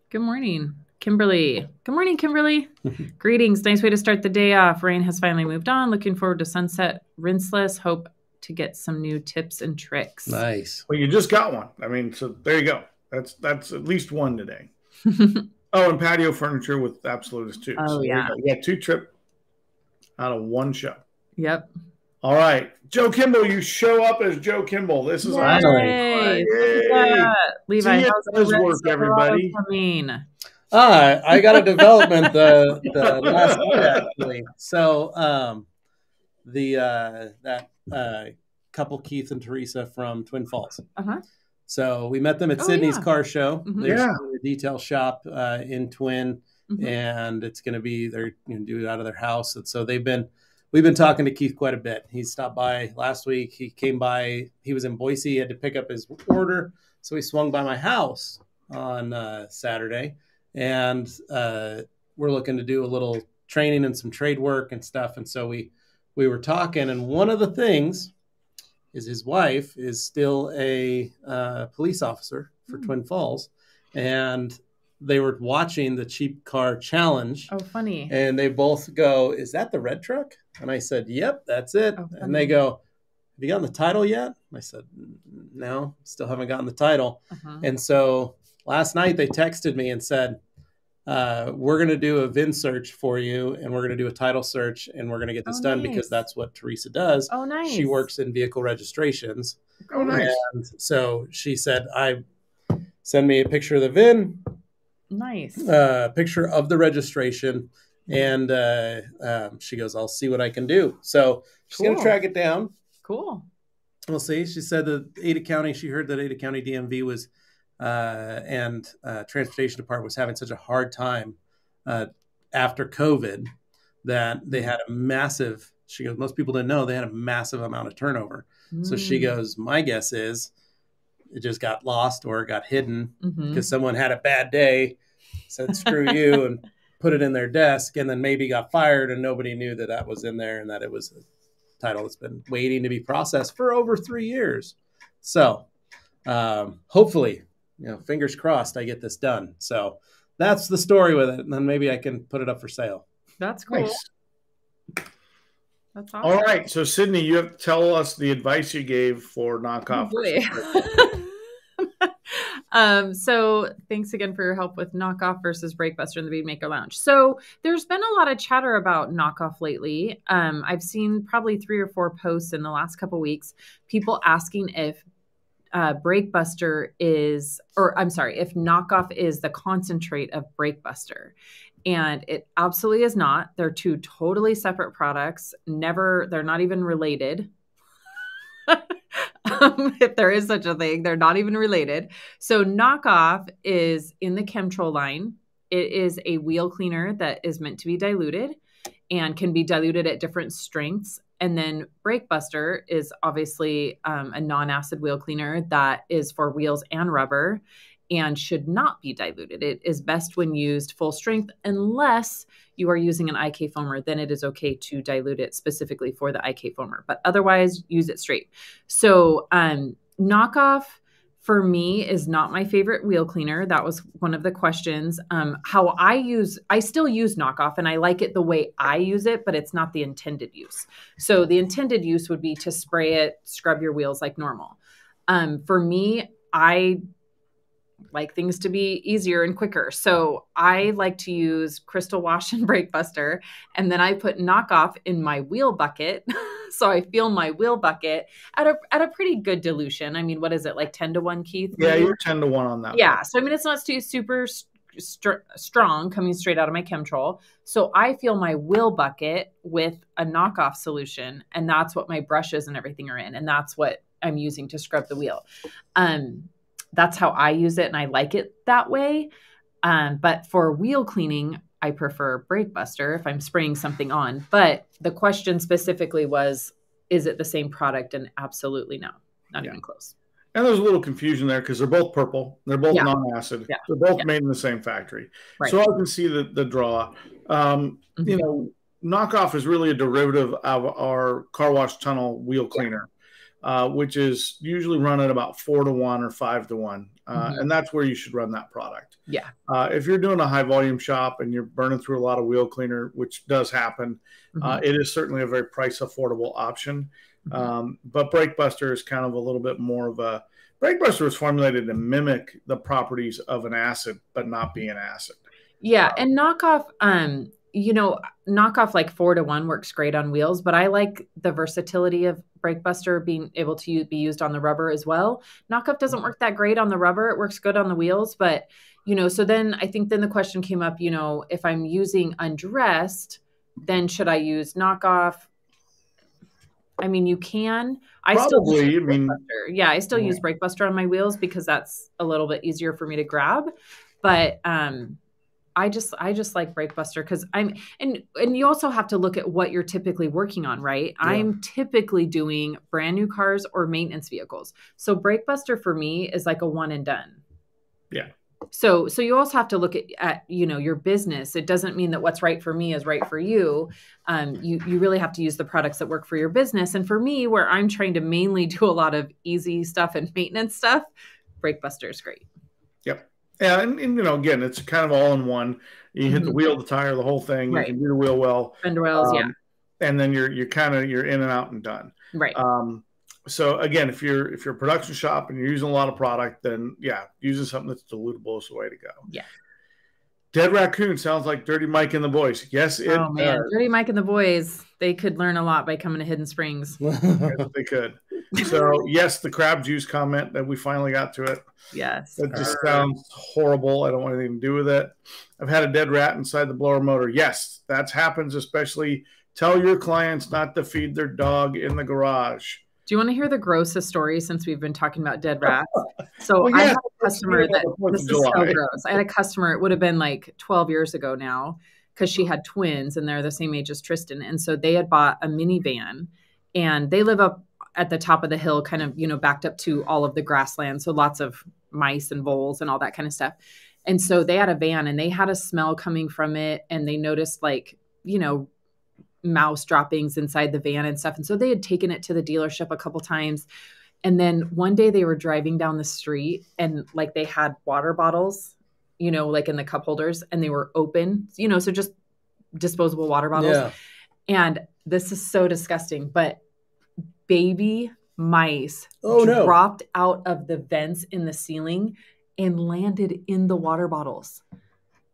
Good morning, Kimberly. Good morning, Kimberly. Greetings. Nice way to start the day off. Rain has finally moved on. Looking forward to sunset rinseless. Hope to get some new tips and tricks. nice. Well, you just got one. I mean, so there you go. That's that's at least one today. Oh, and patio furniture with absolutist too. Oh, there you yeah. go. Got two trip out of one show. yep. All right, Joe Kimball, you show up as Joe Kimball. This is Yay. awesome. Yay. Yay. Yeah. Levi, See, it how's does work, everybody. coming? Ah, I got a development the, the last night actually. So um, the uh, that uh, couple Keith and Teresa from Twin Falls. Uh-huh. So we met them at Oh, Sydni's yeah. car show. Mhm. They're Yeah. a detail shop uh, in Twin, Mhm. and it's going to be they're going to do it out of their house. And so they've been we've been talking to Keith quite a bit. He stopped by last week. He came by. He was in Boise. He had to pick up his order, so he swung by my house on uh, Saturday, and uh, we're looking to do a little training and some trade work and stuff. And so we we were talking, and one of the things is his wife is still a uh, police officer for Hmm. Twin Falls, and they were watching the cheap car challenge. Oh, funny. And they both go, Is that the red truck? And I said, Yep, that's it. Oh, and they go, Have you gotten the title yet? And I said, No, still haven't gotten the title. Uh-huh. And so last night they texted me and said, uh, We're going to do a VIN search for you and we're going to do a title search and we're going to get this Oh, done nice. because that's what Teresa does. Oh, nice. She works in vehicle registrations. Oh, nice. And so she said, I send me a picture of the VIN, Nice. uh, picture of the registration, and uh, um, she goes, "I'll see what I can do." So she's going to track it down. cool. We'll see. She said that Ada County. She heard that Ada County DMV was uh, and uh, Transportation Department was having such a hard time uh, after COVID that they had a massive. She goes, most people didn't know they had a massive amount of turnover. So she Mm. goes, my guess is it just got lost or got hidden Mhm. because someone had a bad day, said screw you, and put it in their desk, and then maybe got fired, and nobody knew that that was in there and that it was a title that's been waiting to be processed for over three years. So, um, hopefully, you know, fingers crossed, I get this done. So that's the story with it, and then maybe I can put it up for sale. That's cool. Nice. That's awesome. All right. So, Sydni, you have to tell us the advice you gave for knockoff. Oh, boy. um, so thanks again for your help with knockoff versus Brake Buster in the Beadmaker Lounge. So there's been a lot of chatter about knockoff lately. Um, I've seen probably three or four posts in the last couple weeks, people asking if uh, Brake Buster is, or I'm sorry, if knockoff is the concentrate of Brake Buster. And it absolutely is not. They're two totally separate products. Never, they're not even related. um, if there is such a thing, they're not even related. So, knockoff is in the Chemtrol line. It is a wheel cleaner that is meant to be diluted and can be diluted at different strengths. And then Brake Buster is obviously um, a non acid wheel cleaner that is for wheels and rubber and should not be diluted. It is best when used full strength unless you are using an IK foamer, then it is okay to dilute it specifically for the IK foamer. But otherwise, use it straight. So, um, knockoff for me is not my favorite wheel cleaner. That was one of the questions. Um, how I use, I still use knockoff and I like it the way I use it, but it's not the intended use. So, the intended use would be to spray it, scrub your wheels like normal. Um, for me, I like things to be easier and quicker. So I like to use Crystal Wash and Brake Buster, and then I put knockoff in my wheel bucket so I feel my wheel bucket at a at a pretty good dilution. I mean, what is it like ten to one, Keith? Yeah, you're ten to one on that. Yeah, one. so I mean, it's not too super st- strong coming straight out of my Chemtrol. So I feel my wheel bucket with a knockoff solution, and that's what my brushes and everything are in, and that's what I'm using to scrub the wheel. Um, that's how I use it, and I like it that way. Um, but for wheel cleaning, I prefer Brake Buster if I'm spraying something on. But the question specifically was, is it the same product? And absolutely no, not yeah. even close. And there's a little confusion there because they're both purple. They're both yeah. non-acid. Yeah. They're both made in the same factory. Right. So I can see the, the draw. Um, mm-hmm. You know, knockoff is really a derivative of our car wash tunnel wheel cleaner, uh, which is usually run at about four to one or five to one. Uh, mm-hmm. And that's where you should run that product. Yeah. Uh, if you're doing a high volume shop and you're burning through a lot of wheel cleaner, which does happen, uh, mm-hmm. it is certainly a very price affordable option. Mm-hmm. Um, but Brake Buster is kind of a little bit more of a Brake Buster was formulated to mimic the properties of an acid, but not be an acid. Yeah, and knockoff, um, you know, knockoff like four to one works great on wheels, but I like the versatility of Brake Buster being able to be used on the rubber as well. Knockoff doesn't mm-hmm. work that great on the rubber; it works good on the wheels, but you know. So then I think then the question came up, you know, if I'm using undressed, then should I use knockoff? I mean, you can. I Probably, still I mean, yeah, I still yeah. use Brake Buster on my wheels because that's a little bit easier for me to grab. But um, I just I just like Brake Buster because I'm and and you also have to look at what you're typically working on, right? Yeah. I'm typically doing brand new cars or maintenance vehicles. So Brake Buster for me is like a one and done. Yeah so so you also have to look at, at you know your business it doesn't mean that what's right for me is right for you um, you you really have to use the products that work for your business and for me where i'm trying to mainly do a lot of easy stuff and maintenance stuff brake buster is great yep yeah and, and, you know again it's kind of all in one you hit mm-hmm. the wheel the tire the whole thing right. you can do the wheel well fender wells um, yeah and then you're you're kind of you're in and out and done right um so again, if you're if you're a production shop and you're using a lot of product, then yeah, using something that's dilutable is the way to go. Yeah. Dead raccoon sounds like Dirty Mike and the boys. Yes, it oh man, does. Dirty Mike and the boys. They could learn a lot by coming to Hidden Springs. yes, they could. So yes, the crab juice comment that we finally got to it. Yes, that just sounds horrible. I don't want anything to do with it. I've had a dead rat inside the blower motor. Yes, that happens. Especially tell your clients not to feed their dog in the garage. Do you want to hear the grossest story since we've been talking about dead rats? So well, I had a customer that this is so gross. I had a customer, it would have been like 12 years ago now, because she had twins and they're the same age as Tristan. And so they had bought a minivan and they live up at the top of the hill, kind of, you know, backed up to all of the grassland. So lots of mice and voles and all that kind of stuff. And so they had a van and they had a smell coming from it and they noticed like, you know, mouse droppings inside the van and stuff. And so they had taken it to the dealership a couple times. And then one day they were driving down the street and like they had water bottles, you know, like in the cup holders and they were open, you know, so just disposable water bottles. Yeah. And this is so disgusting, but baby mice oh, dropped no. out of the vents in the ceiling and landed in the water bottles.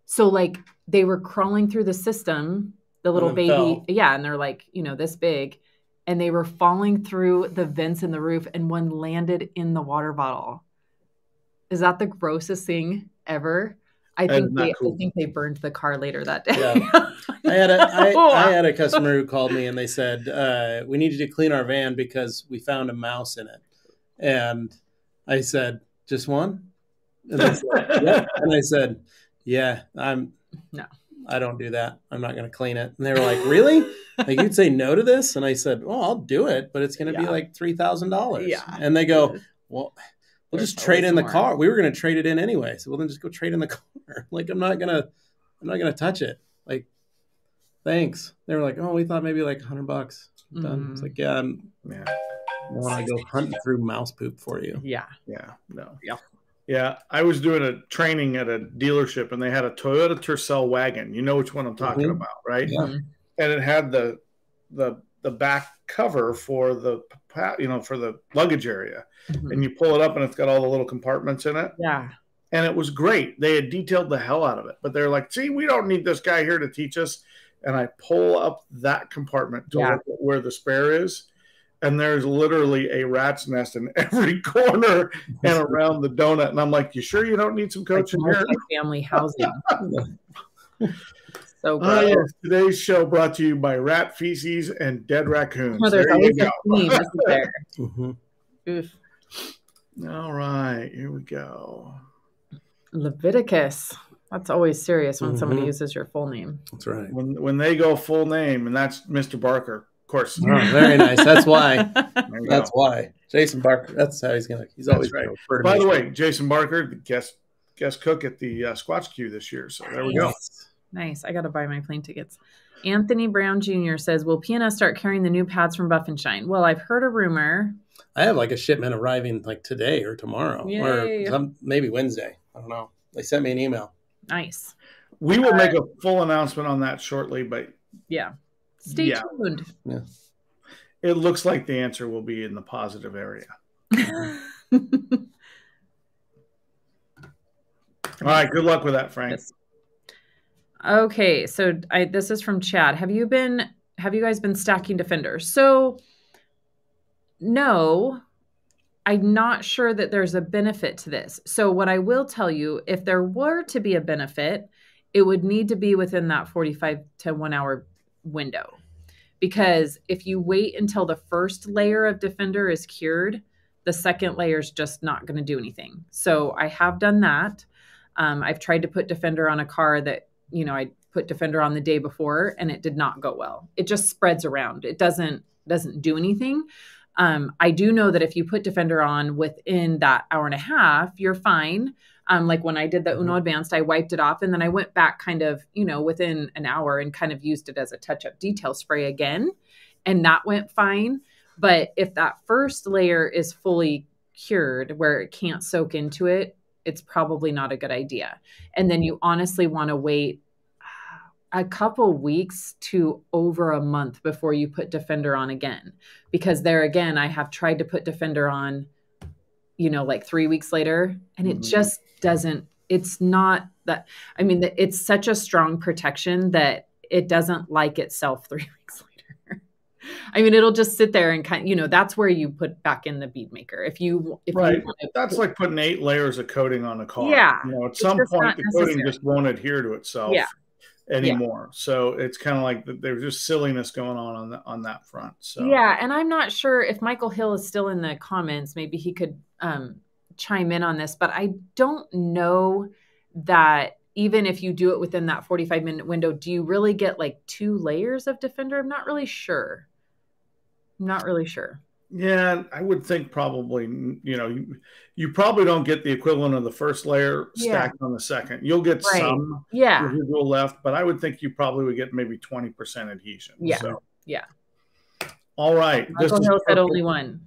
So like they were crawling through the system the little baby fell. yeah and they're like you know this big and they were falling through the vents in the roof and one landed in the water bottle is that the grossest thing ever I think they cool. I think they burned the car later that day. Yeah. I had a I, I had a customer who called me and they said uh, we needed to clean our van because we found a mouse in it, and I said just one, and, said, yeah. and I said yeah I'm no I don't do that. I'm not going to clean it. And they were like, really? like you'd say no to this? And I said, well, I'll do it, but it's going to yeah. be like $3,000. Yeah. And they go, well, we'll There's just trade in the more. car. We were going to trade it in anyway. So well, then just go trade in the car. like, I'm not going to, I'm not going to touch it. Like, thanks. They were like, oh, we thought maybe like hundred bucks. Done. Mm-hmm. It's like, yeah, I'm, yeah. I want to go hunting through mouse poop for you. Yeah. Yeah. No. Yeah. Yeah, I was doing a training at a dealership, and they had a Toyota Tercel wagon. You know which one I'm talking mm-hmm. about, right? Yeah. And it had the the the back cover for the you know for the luggage area, mm-hmm. and you pull it up, and it's got all the little compartments in it. Yeah. And it was great. They had detailed the hell out of it, but they're like, "See, we don't need this guy here to teach us." and I pull up that compartment to Yeah. where the spare is, and there's literally a rat's nest in every corner and around the donut. And I'm like, "You sure you don't need some Like here?" family housing. so gross. yes. Today's show brought to you by rat feces and dead raccoons. Oh, There you go. a theme, isn't there? Mhm. All right, here we go. Leviticus. That's always serious when somebody Mhm. uses your full name. That's right. When when they go full name, and that's Mr. Barker, of course. Oh, very nice. That's why. That's go. why. Jason Barker. That's how he's gonna. He's That's always right. refer to By me the way, Jason Barker, the guest guest cook at the uh, Squatch Q this year. So there we go. Nice. Nice. I got to buy my plane tickets. Anthony Brown Jr. says, Will PNS start carrying the new pads from Buff and Shine? Well, I've heard a rumor. I have like a shipment arriving like today or tomorrow Yay. or some, maybe Wednesday. I don't know. They sent me an email. Nice. We will make a full announcement on that shortly, but Yeah. Stay Yeah. tuned. it looks like the answer will be in the positive area. All right, good luck with that, Frank. Yes. Okay, so I, this is from Chad. Have you been? Have you guys been stacking defenders? So, no, I'm not sure that there's a benefit to this. So, what I will tell you, if there were to be a benefit, it would need to be within that 45 to one hour window, because if you wait until the first layer of defender is cured, the second layer is just not going to do anything. So, I have done that. Um, I've tried to put Defender on a car that, you know, I put Defender on the day before and it did not go well. It just spreads around. It doesn't doesn't do anything. Um, I do know that if you put Defender on within that hour and a half, you're fine. Um, like when I did the Uno Advanced, I wiped it off and then I went back kind of, you know, within an hour and kind of used it as a touch up detail spray again. And that went fine. But if that first layer is fully cured where it can't soak into it, it's probably not a good idea. And then you honestly want to wait a couple weeks to over a month before you put Defender on again. Because there again, I have tried to put Defender on, you know, like three weeks later, and it Mhm. just doesn't, it's not that, I mean, it's such a strong protection that it doesn't like itself three weeks later. I mean, it'll just sit there and kind of, you know, that's where you put back in the bead maker. If you, if Right. you want to That's like putting eight layers of coating on a car. Yeah. You know, at some point, the coating just won't adhere to itself Yeah. anymore. So it's kind of like there's just silliness going on on, the, on that front. So Yeah, and I'm not sure if Michael Hill is still in the comments. Maybe he could um, chime in on this, but I don't know that even if you do it within that 45 minute window, do you really get like two layers of Defender? I'm not really sure. I'm not really sure. Yeah, I would think probably, you know, you, you probably don't get the equivalent of the first layer Yeah. stacked on the second. You'll get Right. some Yeah, residual left, but I would think you probably would get maybe 20% adhesion. Yeah. So. Yeah. All right. This Michael Hill said only one.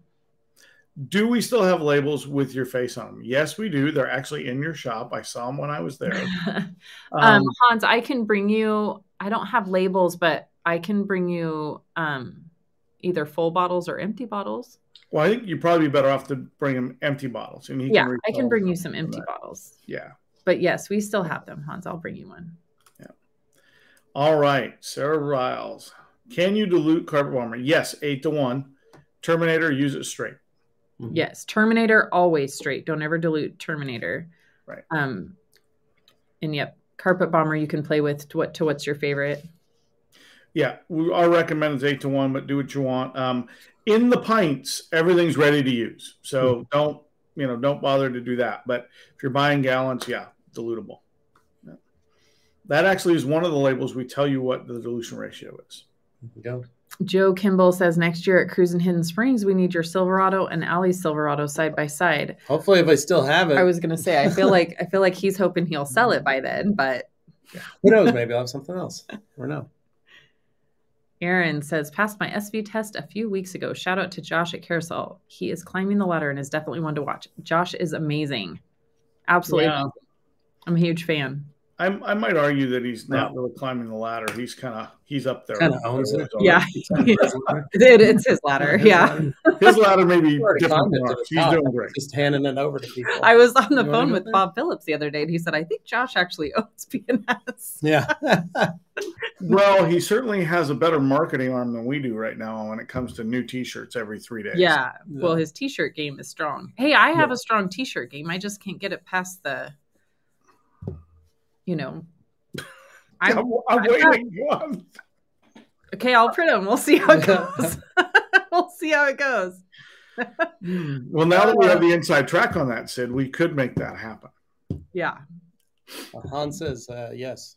Do we still have labels with your face on them? Yes, we do. They're actually in your shop. I saw them when I was there. um, Um, Hans, I can bring you. I don't have labels, but I can bring you um, either full bottles or empty bottles. well, I think you'd probably be better off to bring him empty bottles. And he Yeah, I can bring you some empty that. bottles. Yeah. But yes, we still have them, Hans. I'll bring you one. Yeah. All right, Sarah Riles. Can you dilute carpet bomber? Yes, eight to one. Terminator, use it straight. Mhm. Yes, Terminator always straight. Don't ever dilute Terminator. Right. Um, and yep, carpet bomber you can play with to what to what's your favorite. Yeah, we, our recommend is eight to one, but do what you want. Um, in the pints, everything's ready to use, so don't you know don't bother to do that. But if you're buying gallons, yeah, dilutable. Yeah. That actually is one of the labels we tell you what the dilution ratio is. Go. Joe Kimball says next year at Cruise and Hidden Springs we need your Silverado and Allie's Silverado side by side. Hopefully, if I still have it, I was gonna say I feel like I feel like he's hoping he'll sell it by then, but who knows? Maybe I'll have something else. Or no. Aaron says, passed my SV test a few weeks ago. Shout out to Josh at Carousel. He is climbing the ladder and is definitely one to watch. Josh is amazing. Absolutely. Yeah. I'm a huge fan. I, I might argue that he's not really climbing the ladder. He's kind of he's up there. Kinda owns it. Yeah. it, it's his ladder. Yeah. his ladder may be different. climbed it Than to the He's doing great. Just handing it over to people. I was on the You phone with? Bob Phillips the other day, and he said, "I think Josh actually owns PNS." yeah. Well, he certainly has a better marketing arm than we do right now when it comes to new T-shirts every three days. Yeah. Well, his T-shirt game is strong. Hey, I have Yeah. a strong T-shirt game. I just can't get it past the, you know. I, I'm, I'm waiting. Go on. okay, I'll print them. We'll see how it goes. we'll see how it goes. Well, now that we have the inside track on that, Sid, we could make that happen. Yeah. Han says uh, yes.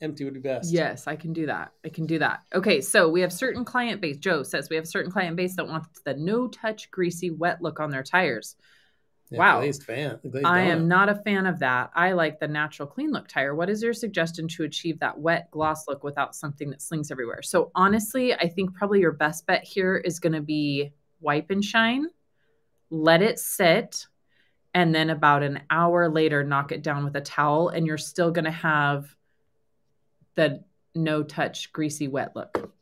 Empty would be best. Yes, I can do that. I can do that. Okay, so we have certain client base. Joe says we have certain client base that wants the no touch, greasy, wet look on their tires. Yeah, Wow. Glazed fan. Glazed I donut. am not a fan of that. I like the natural clean look tire. What is your suggestion to achieve that wet gloss look without something that slings everywhere? So honestly, I think probably your best bet here is going to be wipe and shine, let it sit, and then about an hour later knock it down with a towel and you're still going to have the no touch greasy wet look.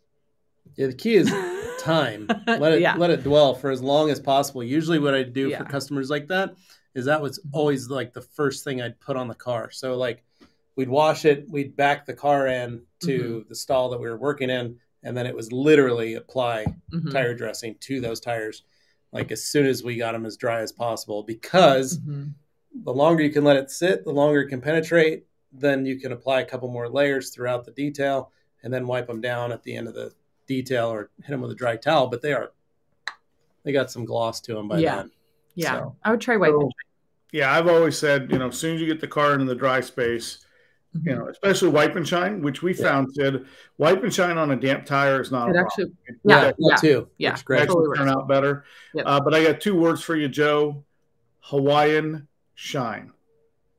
Yeah, the key is time. Let it Yeah. let it dwell for as long as possible. Usually, what I do Yeah. for customers like that is that was always like the first thing I'd put on the car. So like we'd wash it, we'd back the car in to Mm-hmm. the stall that we were working in, and then it was literally apply Mhm. tire dressing to those tires, like as soon as we got them as dry as possible. Because Mhm. the longer you can let it sit, the longer it can penetrate. Then you can apply a couple more layers throughout the detail, and then wipe them down at the end of the detail or hit them with a dry towel. But they are they got some gloss to them by Yeah. then. Yeah, So- I would try wipe So, yeah, I've always said, you know, as soon as you get the car into the dry space, you know, especially wipe and shine, which we Yeah. found, Sid, wipe and shine on a damp tire is not It a actually, problem. It- Yeah, that that too. yeah. Works great. Totally actually turn works. out better. Yep. Uh, but I got two words for you, Joe. Hawaiian shine.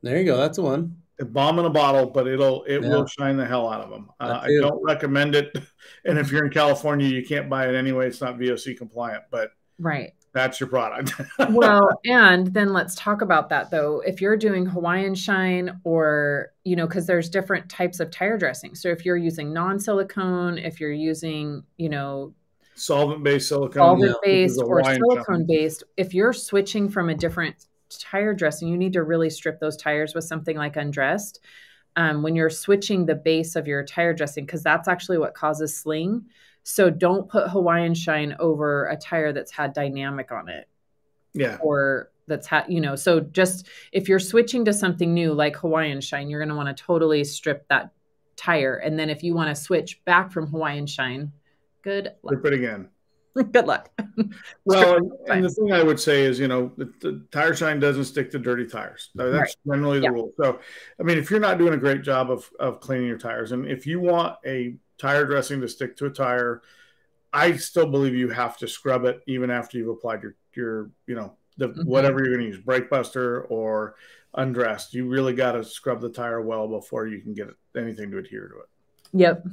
There you go. That's the one. A bomb in a bottle, but it'll it Yeah. will shine the hell out of them. Uh, I don't recommend it, and if you're in California, you can't buy it anyway. It's not VOC compliant, but right. that's your product. well, and then let's talk about that though. If you're doing Hawaiian shine or, you know, because there's different types of tire dressing. So if you're using non silicone, if you're using, you know, solvent based silicone, solvent which is based a or silicone-based, if you're switching from a different tire dressing, you need to really strip those tires with something like undressed. Um, when you're switching the base of your tire dressing, because that's actually what causes sling. So don't put Hawaiian shine over a tire that's had dynamic on it Yeah, or that's had you know so just if you're switching to something new like hawaiian shine you're going to want to totally strip that tire and then if you want to switch back from hawaiian shine good luck rip it again. good luck Well, and, and the thing I would say is, you know, the, the tire shine doesn't stick to dirty tires. That's generally the Yeah. rule. So, I mean, if you're not doing a great job of, of cleaning your tires, and if you want a tire dressing to stick to a tire, I still believe you have to scrub it even after you've applied your, your you know, the Mhm. whatever you're going to use, brake buster or undressed. You really got to scrub the tire well before you can get anything to adhere to it. yep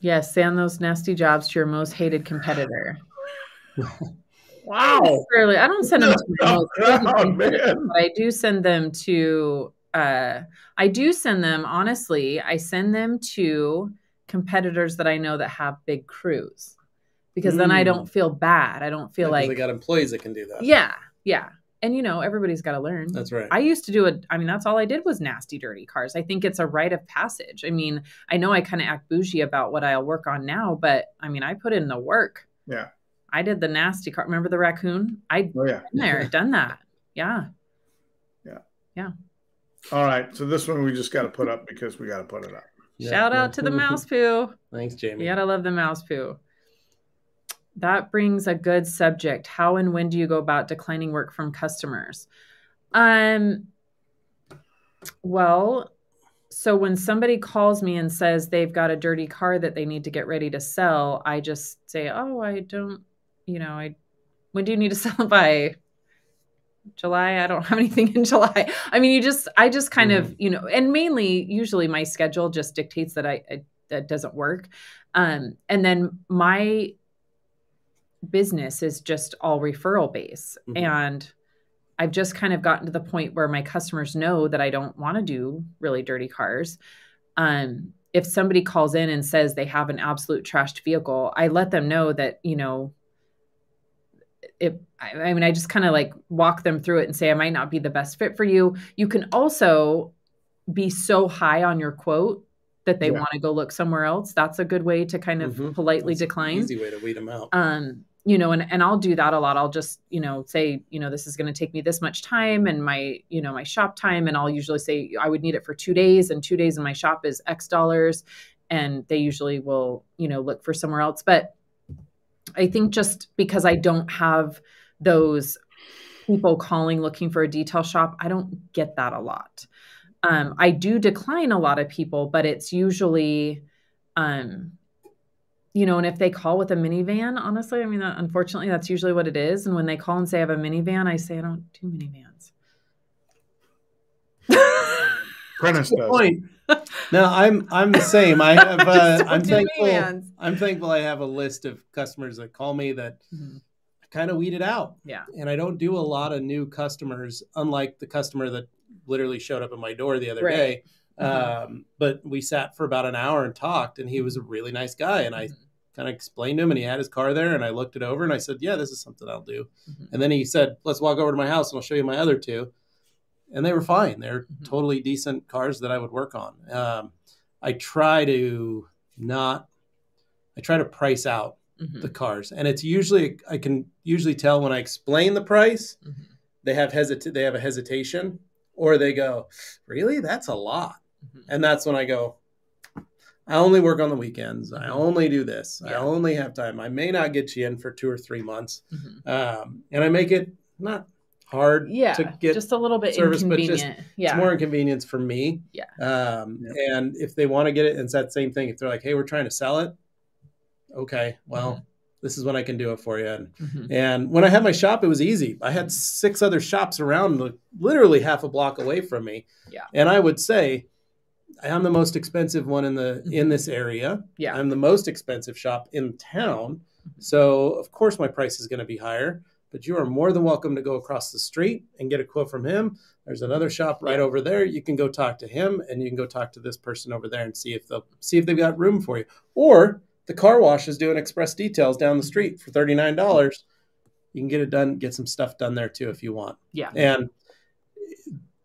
yes send those nasty jobs to your most hated competitor Wow. Necessarily, i don't send them to my most hated Oh, man. but I do send them to uh I do send them honestly, I send them to competitors that I know that have big crews. Because then I Mm. don't feel bad. I don't feel Yeah, like they got employees that can do that. Yeah, yeah. And you know, everybody's got to learn. That's right. I used to do it. I mean, that's all I did was nasty, dirty cars. I think it's a rite of passage. I mean, I know I kind of act bougie about what I'll work on now, but I mean, I put in the work. Yeah. I did the nasty car. Remember the raccoon? I Oh, yeah. been there, done that. Yeah. Yeah. Yeah. All right. So this one we just got to put up because we got to put it up. Yeah. Shout out to the mouse poo. Thanks, Jamie. You gotta love the mouse poo. That brings a good subject. How and when do you go about declining work from customers? Um, well, so when somebody calls me and says they've got a dirty car that they need to get ready to sell, I just say, "Oh, I don't, you know, I when do you need to sell it by?" July. I don't have anything in July. I mean, you just, I just kind of, you know, and mainly, usually my schedule just dictates that I, I that doesn't work. Um, and then my business is just all referral base. Mhm. And I've just kind of gotten to the point where my customers know that I don't want to do really dirty cars. Um, if somebody calls in and says they have an absolute trashed vehicle, I let them know that, you know, it, I mean, I just kind of like walk them through it and say, I might not be the best fit for you. You can also be so high on your quote that they Yeah. want to go look somewhere else. That's a good way to kind of Mhm. politely That's an decline Easy way to weed them out. um you know and and I'll do that a lot I'll just you know say you know this is going to take me this much time and my you know my shop time and I'll usually say I would need it for 2 days and 2 days in my shop is x dollars and they usually will you know look for somewhere else but I think just because I don't have those people calling looking for a detail shop I don't get that a lot um I do decline a lot of people but it's usually um you know, and if they call with a minivan, honestly, I mean, that, unfortunately, that's usually what it is. And when they call and say I have a minivan, I say I don't do minivans. Prentice does. point. No, I'm I'm the same. I have. Uh, I'm thankful. minivans. I'm thankful. I have a list of customers that call me that Mhm. kind of weed it out. Yeah. And I don't do a lot of new customers, unlike the customer that literally showed up at my door the other Right. day. Mhm. Um, but we sat for about an hour and talked, and he was a really nice guy. And I Mhm. kind of explained to him, and he had his car there, and I looked it over, and I said, "Yeah, this is something I'll do." Mhm. And then he said, "Let's walk over to my house, and I'll show you my other two. And they were fine. They're Mhm. totally decent cars that I would work on. Um, I try to not. I try to price out Mhm. the cars, and it's usually I can usually tell when I explain the price, Mhm. they have hesit they have a hesitation, or they go, "Really? That's a lot." Mhm. And that's when I go, I only work on the weekends. I only do this. I only have time. I may not get you in for two or three months. Mhm. Um, and I make it not hard Yeah, to get. just a little bit service, but just- yeah, It's more inconvenience for me. Yeah. Um, And if they want to get it, it's that same thing. If they're like, hey, we're trying to sell it. Okay, well, Mm-hmm. This is when I can do it for you. And Mhm. and when I had my shop, it was easy. I had six other shops around, literally half a block away from me. Yeah. And I would say, I'm the most expensive one in the in this area. yeah, I'm the most expensive shop in town. So of course my price is going to be higher. But you are more than welcome to go across the street and get a quote from him. There's another shop right Yeah. over there. You can go talk to him, and you can go talk to this person over there and see if they'll see if they've got room for you. Or the car wash is doing express details down the street for thirty nine dollars. You can get it done, get some stuff done there too if you want. yeah, And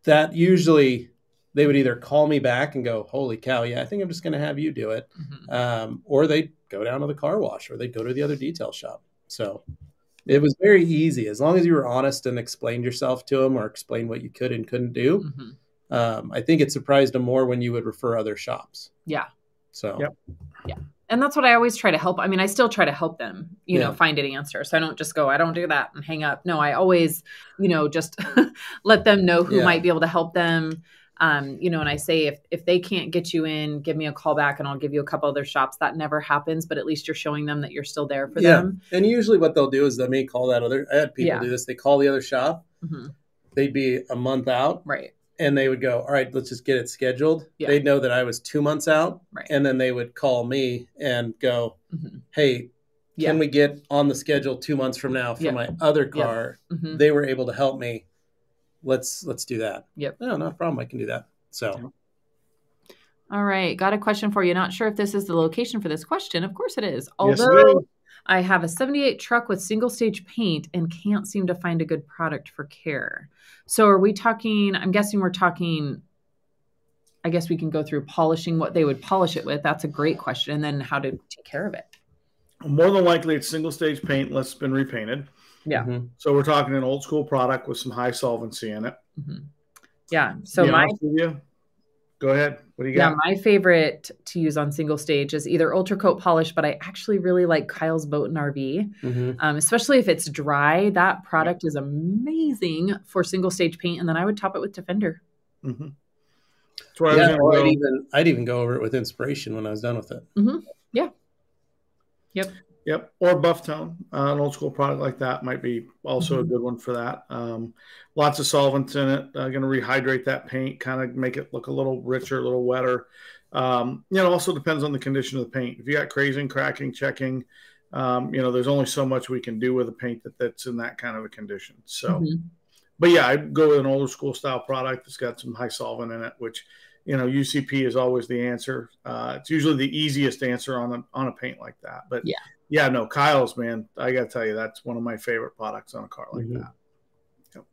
that usually they would either call me back and go, "Holy cow, yeah, I think I'm just going to have you do it," Mhm. um, or they go down to the car wash, or they go to the other detail shop. So it was very easy as long as you were honest and explained yourself to them or explained what you could and couldn't do. Mhm. Um, I think it surprised them more when you would refer other shops. yeah. So Yep. And that's what I always try to help. I mean, I still try to help them, you know, find an answer. So I don't just go, I don't do that and hang up. No, I always, you know, just let them know who Yeah. might be able to help them. Um, you know, and I say if if they can't get you in, give me a call back and I'll give you a couple other shops. That never happens, but at least you're showing them that you're still there for Yeah. them. and usually what they'll do is they may call that other. I had people Yeah. do this. They call the other shop. Mhm. They'd be a month out, Right. And they would go, "All right, let's just get it scheduled." Yeah. They'd know that I was two months out, Right. and then they would call me and go, Mhm. "Hey, Yeah. can we get on the schedule two months from now for Yeah. my other Yeah. car?" Mhm. They were able to help me. Let's let's do that. Yep. No, not a problem. I can do that. So All right. Got a question for you. Not sure if this is the location for this question. Of course it is. Although is. I have a 78 truck with single stage paint and can't seem to find a good product for care. So are we talking, I'm guessing we're talking, I guess we can go through polishing what they would polish it with. That's a great question. And then how to take care of it. More than likely, it's single stage paint unless it's been repainted. Yeah. mhm. So we're talking an old school product with some high solvency in it. Mhm. Yeah. So To be my honest with you, go ahead. What do you got? yeah, my favorite to use on single stage is either ultra coat polish, but I actually really like Kyle's Boat and RV. Mhm. um, especially if it's dry. That product is amazing for single stage paint, and then I would top it with Defender. hmm That's where I was Yeah, I'd even I'd even go over it with inspiration when I was done with it. Yeah. Yep, or buff tone. Uh, an old school product like that might be also a Mhm. good one for that. Um, lots of solvents in it. Uh, going to rehydrate that paint, kind of make it look a little richer, a little wetter. Um, you know, also depends on the condition of the paint. If you got crazing, cracking, checking, um, you know, there's only so much we can do with a paint that that's in that kind of a condition. So, Mhm. but yeah, I'd go with an older school style product that's got some high solvent in it, which you know UCP is always the answer. Uh, it's usually the easiest answer on a on a paint like that. But Yeah. Yeah, no, Kyle's man, I got to tell you, that's one of my favorite products on a car like Mhm. that. Yep.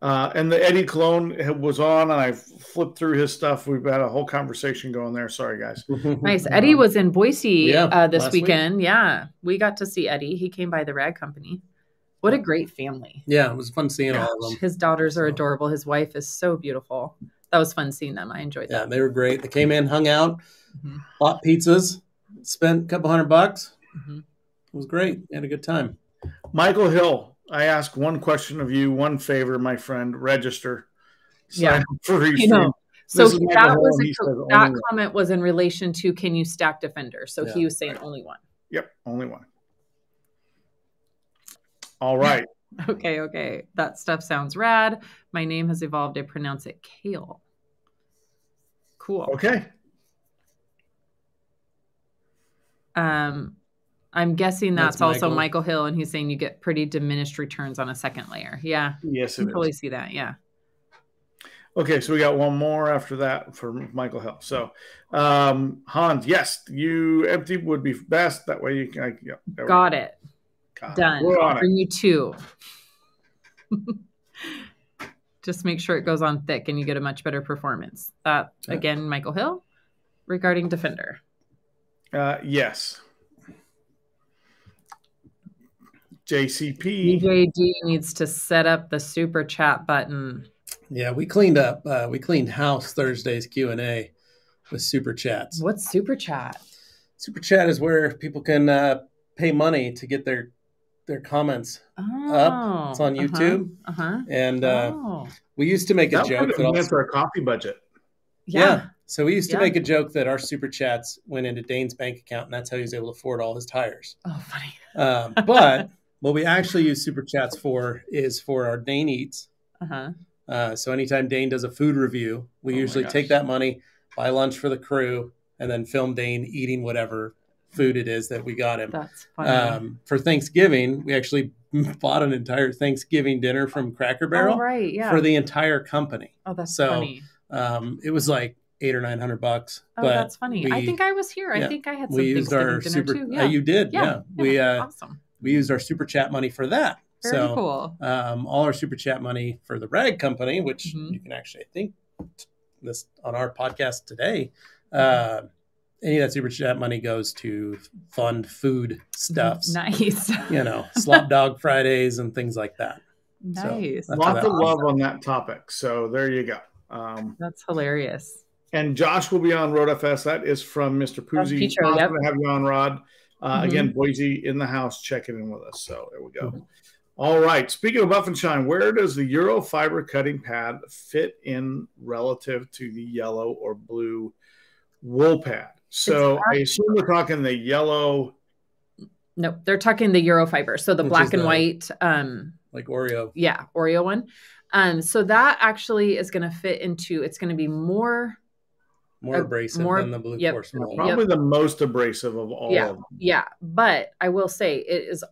Uh, and the Eddie Cologne was on, and I flipped through his stuff. We've had a whole conversation going there. Sorry, guys. Nice. Eddie was in Boise Yeah, uh, this last week. weekend. Yeah, we got to see Eddie. He came by the rag company. What a great family. Yeah, it was fun seeing all of them. His daughters are So- adorable. His wife is so beautiful. That was fun seeing them. I enjoyed Yeah, that. they were great. They came in, hung out, Mhm. bought pizzas, spent a couple hundred bucks. Mhm. It was great. Had a good time. Michael Hill, I ask one question of you, one favor, my friend. Register. Sign Yeah. for You know, so This Michael that was a- says only that one. comment was in relation to can you stack defender? So he was saying only one. Yep, only one. All right. Okay, okay. That stuff sounds rad. My name has evolved. I pronounce it kale. Cool. Okay. Um, I'm guessing that's, That's also Michael. Michael Hill, and he's saying you get pretty diminished returns on a second layer. Yeah, Yes, I totally see that. Yeah. Okay, so we got one more after that for Michael Hill. So, um, Hans, yes, you empty would be best. That way you can. I, yeah, Got it. Done. We're I'll on it. you two. Just make sure it goes on thick and you get a much better performance. That again, Michael Hill regarding Defender. Uh, yes. JCP. EJD needs to set up the super chat button. Yeah, we cleaned up. Uh, we cleaned house Thursday's Q and A with super chats. What's super chat? Super chat is where people can uh, pay money to get their their comments Oh, It's on uh-huh, YouTube. Uh-huh. And uh, oh, we used to make a That joke would that also, enhance our coffee budget. yeah. yeah. So we used to Yeah. make a joke that our super chats went into Dane's bank account, and that's how he was able to afford all his tires. Oh, funny. Um, but what we actually use super chats for is for our Dane eats. Uh-huh. Uh, so anytime Dane does a food review, we Oh usually take that money, buy lunch for the crew, and then film Dane eating whatever food it is that we got him. That's funny. Um, for Thanksgiving, we actually bought an entire Thanksgiving dinner from Cracker Barrel oh, right. Yeah. for the entire company. oh, that's so, funny. Um, it was like eight or nine hundred bucks. Oh, but that's funny. I we- think I was here. yeah, I think I had some we used our super. too. uh, Yeah. you did, yeah. yeah. We uh, awesome. we used our super chat money for that. Very so cool. um, all our super chat money for the rag company, which Mhm. you can actually, I think, this on our podcast today. Uh, any of that super chat money goes to fund food stuffs, Nice. you know, slop dog Fridays and things like that. Nice. that's Lots of love on that topic. So there you go. Um, That's hilarious. And Josh will be on Road FS. That is from Mr. That's Poozy. Petro, Awesome yep. to have you on, Rod. Uh, Mhm. Again, Boise in the house checking in with us. So there we go. Mhm. All right. Speaking of buff and shine, where does the Euro fiber cutting pad fit in relative to the yellow or blue wool pad? So I assume we're talking the yellow. No, they're talking the Euro fiber. So the Which black and the- white, um, Like Oreo. yeah, Oreo one. Um, so that actually is going to fit into. It's going to be more. More Uh, abrasive more- than the blue yep, course roll. Yep. Probably the most abrasive of all Yeah. of them. Yeah, but I will say it is.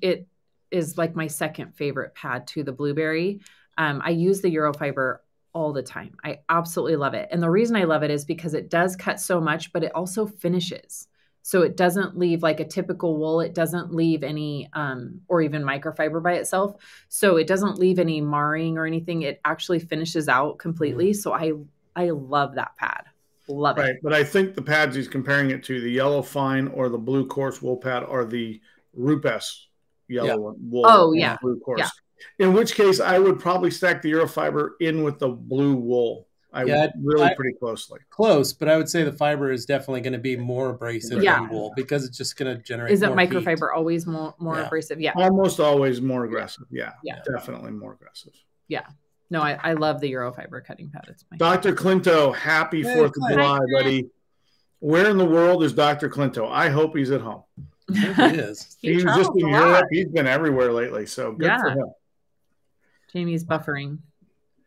It is like my second favorite pad to the blueberry. Um, I use the Eurofiber all the time. I absolutely love it, and the reason I love it is because it does cut so much, but it also finishes. So it doesn't leave like a typical wool. It doesn't leave any, um, or even microfiber by itself. So it doesn't leave any marring or anything. It actually finishes out completely. So I, I love that pad. Love Right. it. But I think the pads he's comparing it to the yellow fine or the blue coarse wool pad are the Rupes yellow Yeah. wool. Oh, yeah. Blue coarse. Yeah. In which case, I would probably stack the Eurofiber in with the blue wool. I Yeah, would really I- pretty closely. Close, but I would say the fiber is definitely going to be more abrasive Yeah. than wool because it's just going to generate. Is it more heat. microfiber always more more Yeah. abrasive? Yeah. Almost always more aggressive. Yeah. Yeah. Definitely more aggressive. No, I, I love the Eurofiber cutting pad. It's my Dr. Clinto, happy Hey, 4th of July, Hi, buddy. Where in the world is Dr. Clinto? I hope he's at home. I think it is. he he's just in Europe. He's been everywhere lately. So good for him. Jamie's buffering.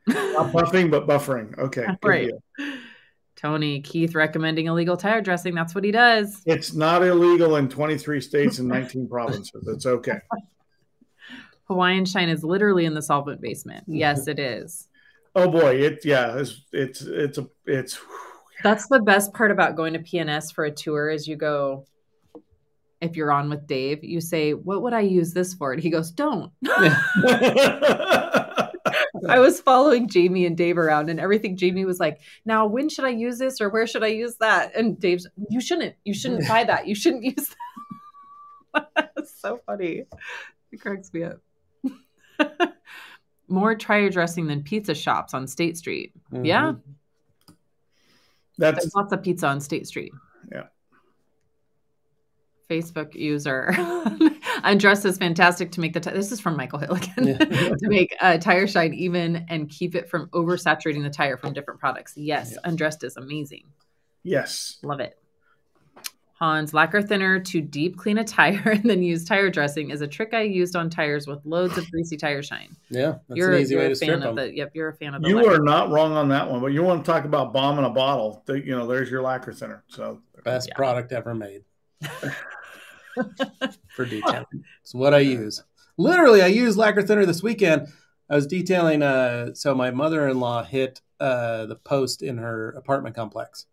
Not buffing, but buffering. Okay. good Right. deal. Tony Keith recommending illegal tire dressing. That's what he does. It's not illegal in 23 states and 19 provinces. It's okay. Hawaiian Shine is literally in the solvent basement. Mm-hmm. Yes, it is. Oh boy, it yeah, it's it's it's a it's That's the best part about going to PNS for a tour is you go if you're on with Dave, you say, "What would I use this for?" And he goes, "Don't." I was following Jamie and Dave around, and everything Jamie was like, "Now, when should I use this, or where should I use that?" And Dave's, "You shouldn't. You shouldn't buy that. You shouldn't use that." That's so funny. It cracks me up. More tire dressing than pizza shops on State Street. Yeah, Mhm. that's there's lots of pizza on State Street. Yeah. Facebook user undress is fantastic to make the. T- this is from Michael Hill again. Yeah. to make a tire shine even and keep it from oversaturating the tire from different products. Yes, Yeah. undressed is amazing. yes. Love it. Hans lacquer thinner to deep clean a tire and then use tire dressing is a trick I used on tires with loads of greasy tire shine. Yeah, that's you're an easy you're way a to fan strip of them. the. Yep, you're a fan of the. You lacquer. are not wrong on that one, but you want to talk about bomb in a bottle. You know, there's your lacquer thinner. So Best Yeah. product ever made for detailing. It's what I use. Literally, I used lacquer thinner this weekend. I was detailing. Uh, so my mother-in-law hit uh, the post in her apartment complex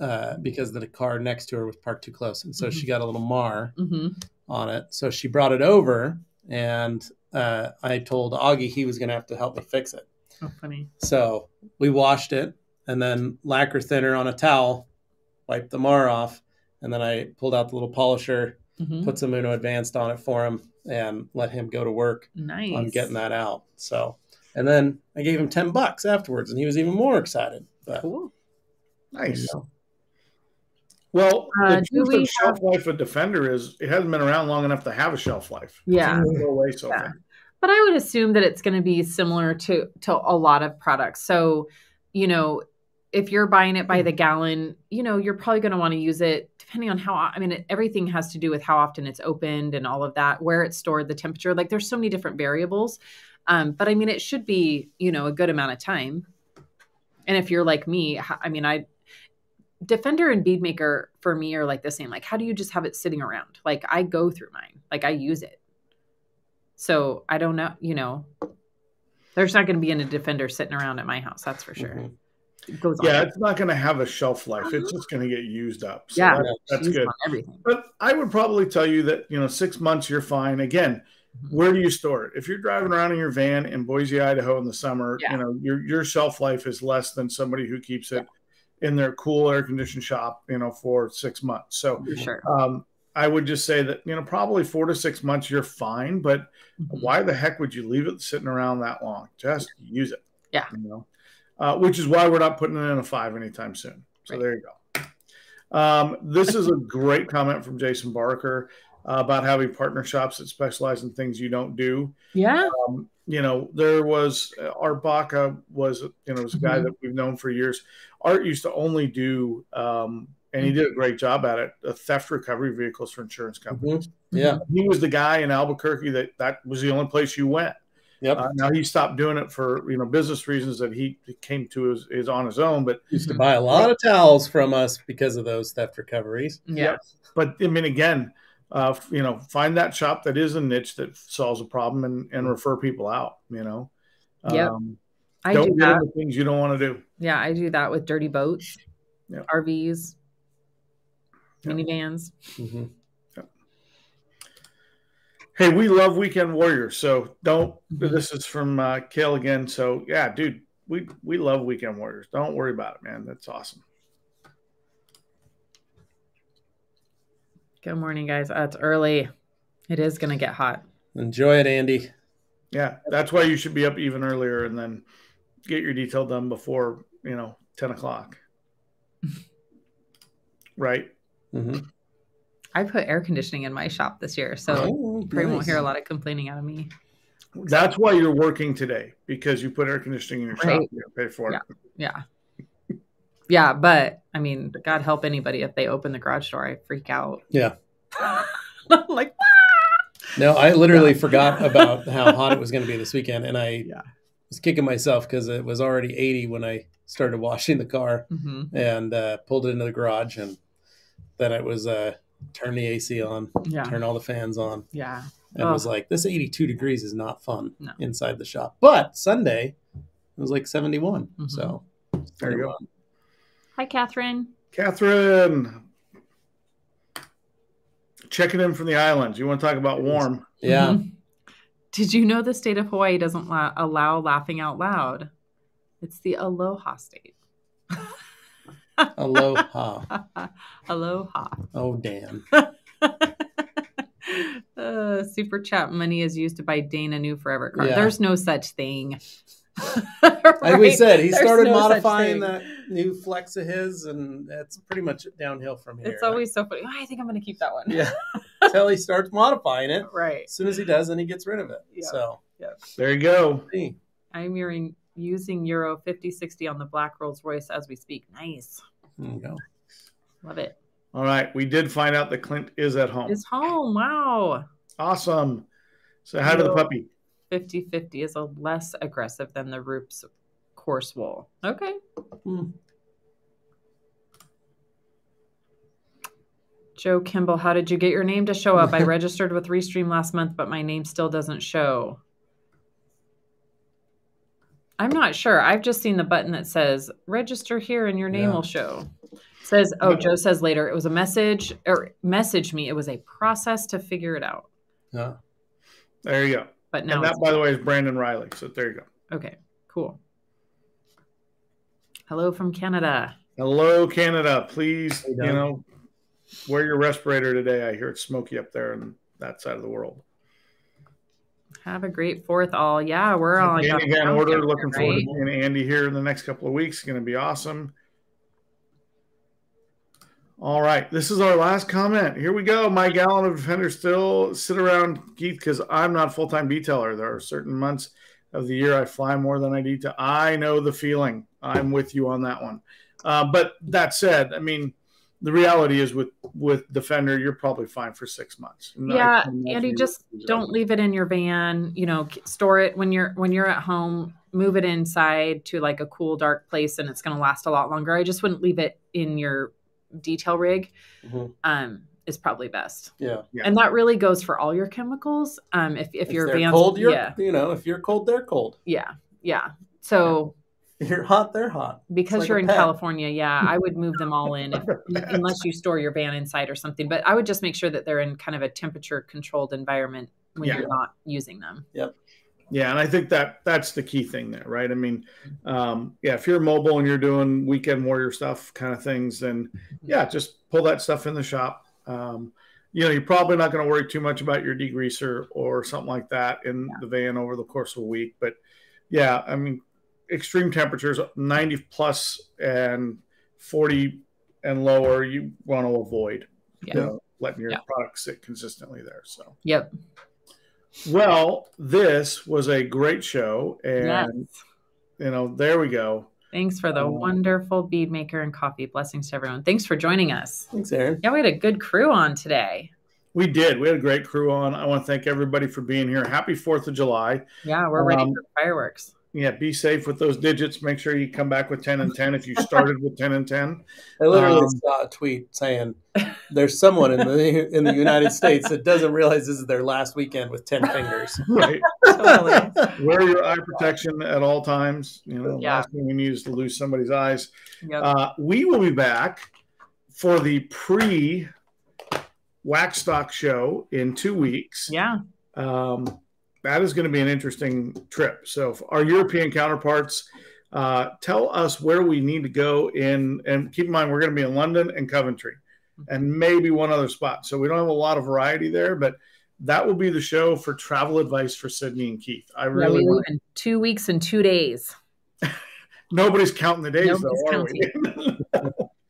uh, because the car next to her was parked too close, and so she got a little mar Mhm. on it. So she brought it over, and uh, I told Augie he was going to have to help me fix it. Oh, funny. So we washed it and then lacquer thinner on a towel, wiped the mar off, and then I pulled out the little polisher, Mhm. put some Uno Advanced on it for him, and let him go to work Nice. on getting that out. So, and then I gave him 10 bucks afterwards, and he was even more excited. But, Cool. nice. you know, Well, Uh, the do truth we of shelf life of Defender is it hasn't been around long enough to have a shelf life. Yeah. Go away so Yeah. But I would assume that it's going to be similar to to a lot of products. So, you know, if you're buying it by the gallon, you know, you're probably going to want to use it depending on how I mean it, everything has to do with how often it's opened and all of that, where it's stored, the temperature. Like there's so many different variables. Um, but I mean it should be, you know, a good amount of time. And if you're like me, I mean I Defender and Beadmaker for me are like the same. Like how do you just have it sitting around? Like I go through mine. Like I use it. So I don't know, you know, there's not going to be any defender sitting around at my house. That's for sure. Mhm. It goes on. Yeah, it's not going to have a shelf life. It's just going to get used up. So Yeah. that- that's good. everything. But I would probably tell you that, you know, six months you're fine. Again, Mm-hmm. where do you store it? If you're driving around in your van in Boise, Idaho in the summer, Yeah. you know, your your shelf life is less than somebody who keeps it in their cool air conditioned shop, you know, for six months. So sure. um, I would just say that, you know, probably four to six months you're fine, but Mhm. why the heck would you leave it sitting around that long? Just use it. Yeah. You know, uh, which is why we're not putting it in a five anytime soon. So Right. there you go. Um, this is a great comment from Jason Barker uh, about having partner shops that specialize in things you don't do. Yeah. Um, you know, there was uh, Art Baca was, you know, was a guy Mhm. that we've known for years. Art used to only do, um, and he did a great job at it, uh, theft recovery vehicles for insurance companies. Mhm. Yeah. He was the guy in Albuquerque that that was the only place you went. Yep. Uh, now he stopped doing it for you know business reasons that he came to his, his on his own. But Used to buy a lot of towels from us because of those theft recoveries. Yeah. but I mean again, uh, you know, find that shop that is a niche that solves a problem and, and refer people out. You know, Yep. um, I don't do that. things you don't want to do. Yeah. I do that with dirty boats, Yep. RVs, Yep. minivans. hmm Hey, we love Weekend Warriors, so don't. Mhm. This is from uh, Kale again. So yeah, dude, we we love Weekend Warriors. Don't worry about it, man. That's awesome. Good morning, guys. Uh, it's early. It is going to get hot. Enjoy it, Andy. Yeah, that's why you should be up even earlier and then get your detail done before you know ten o'clock. right. Mm-hmm. I put air conditioning in my shop this year, so Oh, probably won't hear a lot of complaining out of me. That's why you're working today because you put air conditioning in your shop. You pay for it. Yeah. Yeah, but I mean, God help anybody if they open the garage door. I freak out. Yeah. Like, No, I literally forgot about how hot it was going to be this weekend, and I Yeah. was kicking myself because it was already 80 when I started washing the car hmm and uh, pulled it into the garage, and then it was uh, turn the AC on, yeah, turn all the fans on. yeah. and Oh. was like, "This 82 degrees is not fun No. inside the shop." But Sunday, it was like 71. Mhm. So There you go. Hi, Catherine. Catherine, checking in from the islands. You want to talk about warm? Yeah. Mhm. Did you know the state of Hawaii doesn't la- allow laughing out loud? It's the aloha state. Aloha. aloha. Oh damn. uh, super chat money is used to buy Dana new forever card. Yeah. There's no such thing. Like we said, he There's started no modifying that new flex of his, and that's pretty much downhill from here. It's always so funny. Oh, I think I'm going to keep that one. yeah. Until he starts modifying it. Right. As soon as he does, then he gets rid of it. Yeah. So There you go. I'm using, using Euro 5060 on the black Rolls Royce as we speak. Nice. There you go. Love it. All right, we did find out that Clint is at home. Is home. Wow. Awesome. So how to the puppy. 50 50 is a less aggressive than the Rupes coarse wool. Okay. Hmm. Joe Kimball, how did you get your name to show up? I registered with Restream last month, but my name still doesn't show. I'm not sure. I've just seen the button that says register here and your name Yeah. will show. It says, oh, Joe says later it was a message or message me. It was a process to figure it out. Yeah. There you go. But now and that, by the way, is Brandon Riley. So there you go. Okay, cool. Hello from Canada. Hello, Canada. Please, Hey, you know, wear your respirator today. I hear it's smoky up there in that side of the world. Have a great fourth, all. Yeah, we're all Andy got Van the Order. countdown, Looking forward to seeing Andy here in the next couple of weeks. Going to be awesome. All right, this is our last comment. Here we go. My gallon of Defender still sit around Keith because I'm not a full time detailer. There are certain months of the year I fly more than I need to. I know the feeling. I'm with you on that one. Uh, but that said, I mean, the reality is with with Defender, you're probably fine for six months. And Yeah, Andy, just don't leave it in your van. You know, store it when you're when you're at home. Move it inside to like a cool, dark place, and it's going to last a lot longer. I just wouldn't leave it in your detail rig. Mhm. Um, is probably best, Yeah. Yeah. and that really goes for all your chemicals. Um, if if, If your they're van's cold, you're yeah, you know, if you're cold, they're cold. yeah, yeah. So If you're hot, they're hot. because like you're in pet. California, yeah, I would move them all in if, unless you store your van inside or something. But I would just make sure that they're in kind of a temperature controlled environment when Yeah. you're not using them. Yeah, and I think that that's the key thing there, right? I mean, um, yeah, if you're mobile and you're doing weekend warrior stuff kind of things, then yeah, just pull that stuff in the shop. Um, you know, you're probably not going to worry too much about your degreaser or something like that in the van over the course of a week. But yeah, I mean, extreme temperatures, 90 plus and 40 and lower, you want to avoid. Yeah. You know, letting your Yeah. product sit consistently there. So. Yep. Well, this was a great show, and Yes. you know, there we go. Thanks for the Um, wonderful Beadmaker and coffee. Blessings to everyone. Thanks for joining us. Thanks, Aaron. Yeah, we had a good crew on today. We did. We had a great crew on. I want to thank everybody for being here. Happy Fourth of July. Yeah, we're ready Um, for fireworks. Yeah, be safe with those digits. Make sure you come back with ten and ten if you started with ten and ten. I literally Um, saw a tweet saying there's someone in the in the United States that doesn't realize this is their last weekend with ten fingers. Right. Totally. Wear your eye protection at all times. You know, Yeah. last thing we need is to lose somebody's eyes. Yep. Uh, we will be back for the pre wax stock show in two weeks. yeah. Um, that is going to be an interesting trip. So, our European counterparts, uh, tell us where we need to go in, and keep in mind we're going to be in London and Coventry, and maybe one other spot. So we don't have a lot of variety there, but that will be the show for travel advice for Sydni and Keith. I Yeah, really we want, leave in two weeks and two days. nobody's counting the days Nobody's though, are we?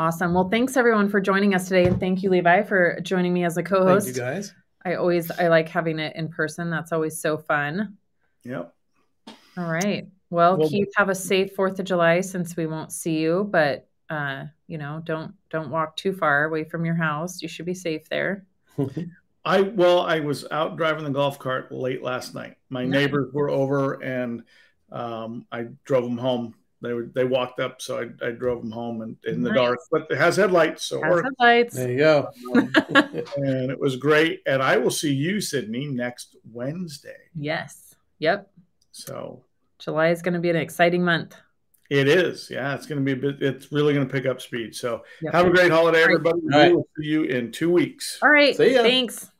Awesome. Well, thanks everyone for joining us today, and thank you, Levi, for joining me as a co-host. you guys. I always I like having it in person. That's always so fun. yep. All right. Well, Well- Keith, have a safe Fourth of July since we won't see you, but uh, you know, don't don't walk too far away from your house. You should be safe there. I well, I was out driving the golf cart late last night. My Nice. neighbors were over, and um, I drove them home they were they walked up, so I, I drove them home and in the dark, but it has headlights, so it Has headlights. There you go. and it was great. And I will see you, Sydni, next Wednesday. Yes. Yep. So July is going to be an exciting month. it is, yeah, it's going to be a bit. It's really going to pick up speed. So Yep. have a great holiday, everybody. All right. We will see you in two weeks. All right. See ya. Thanks.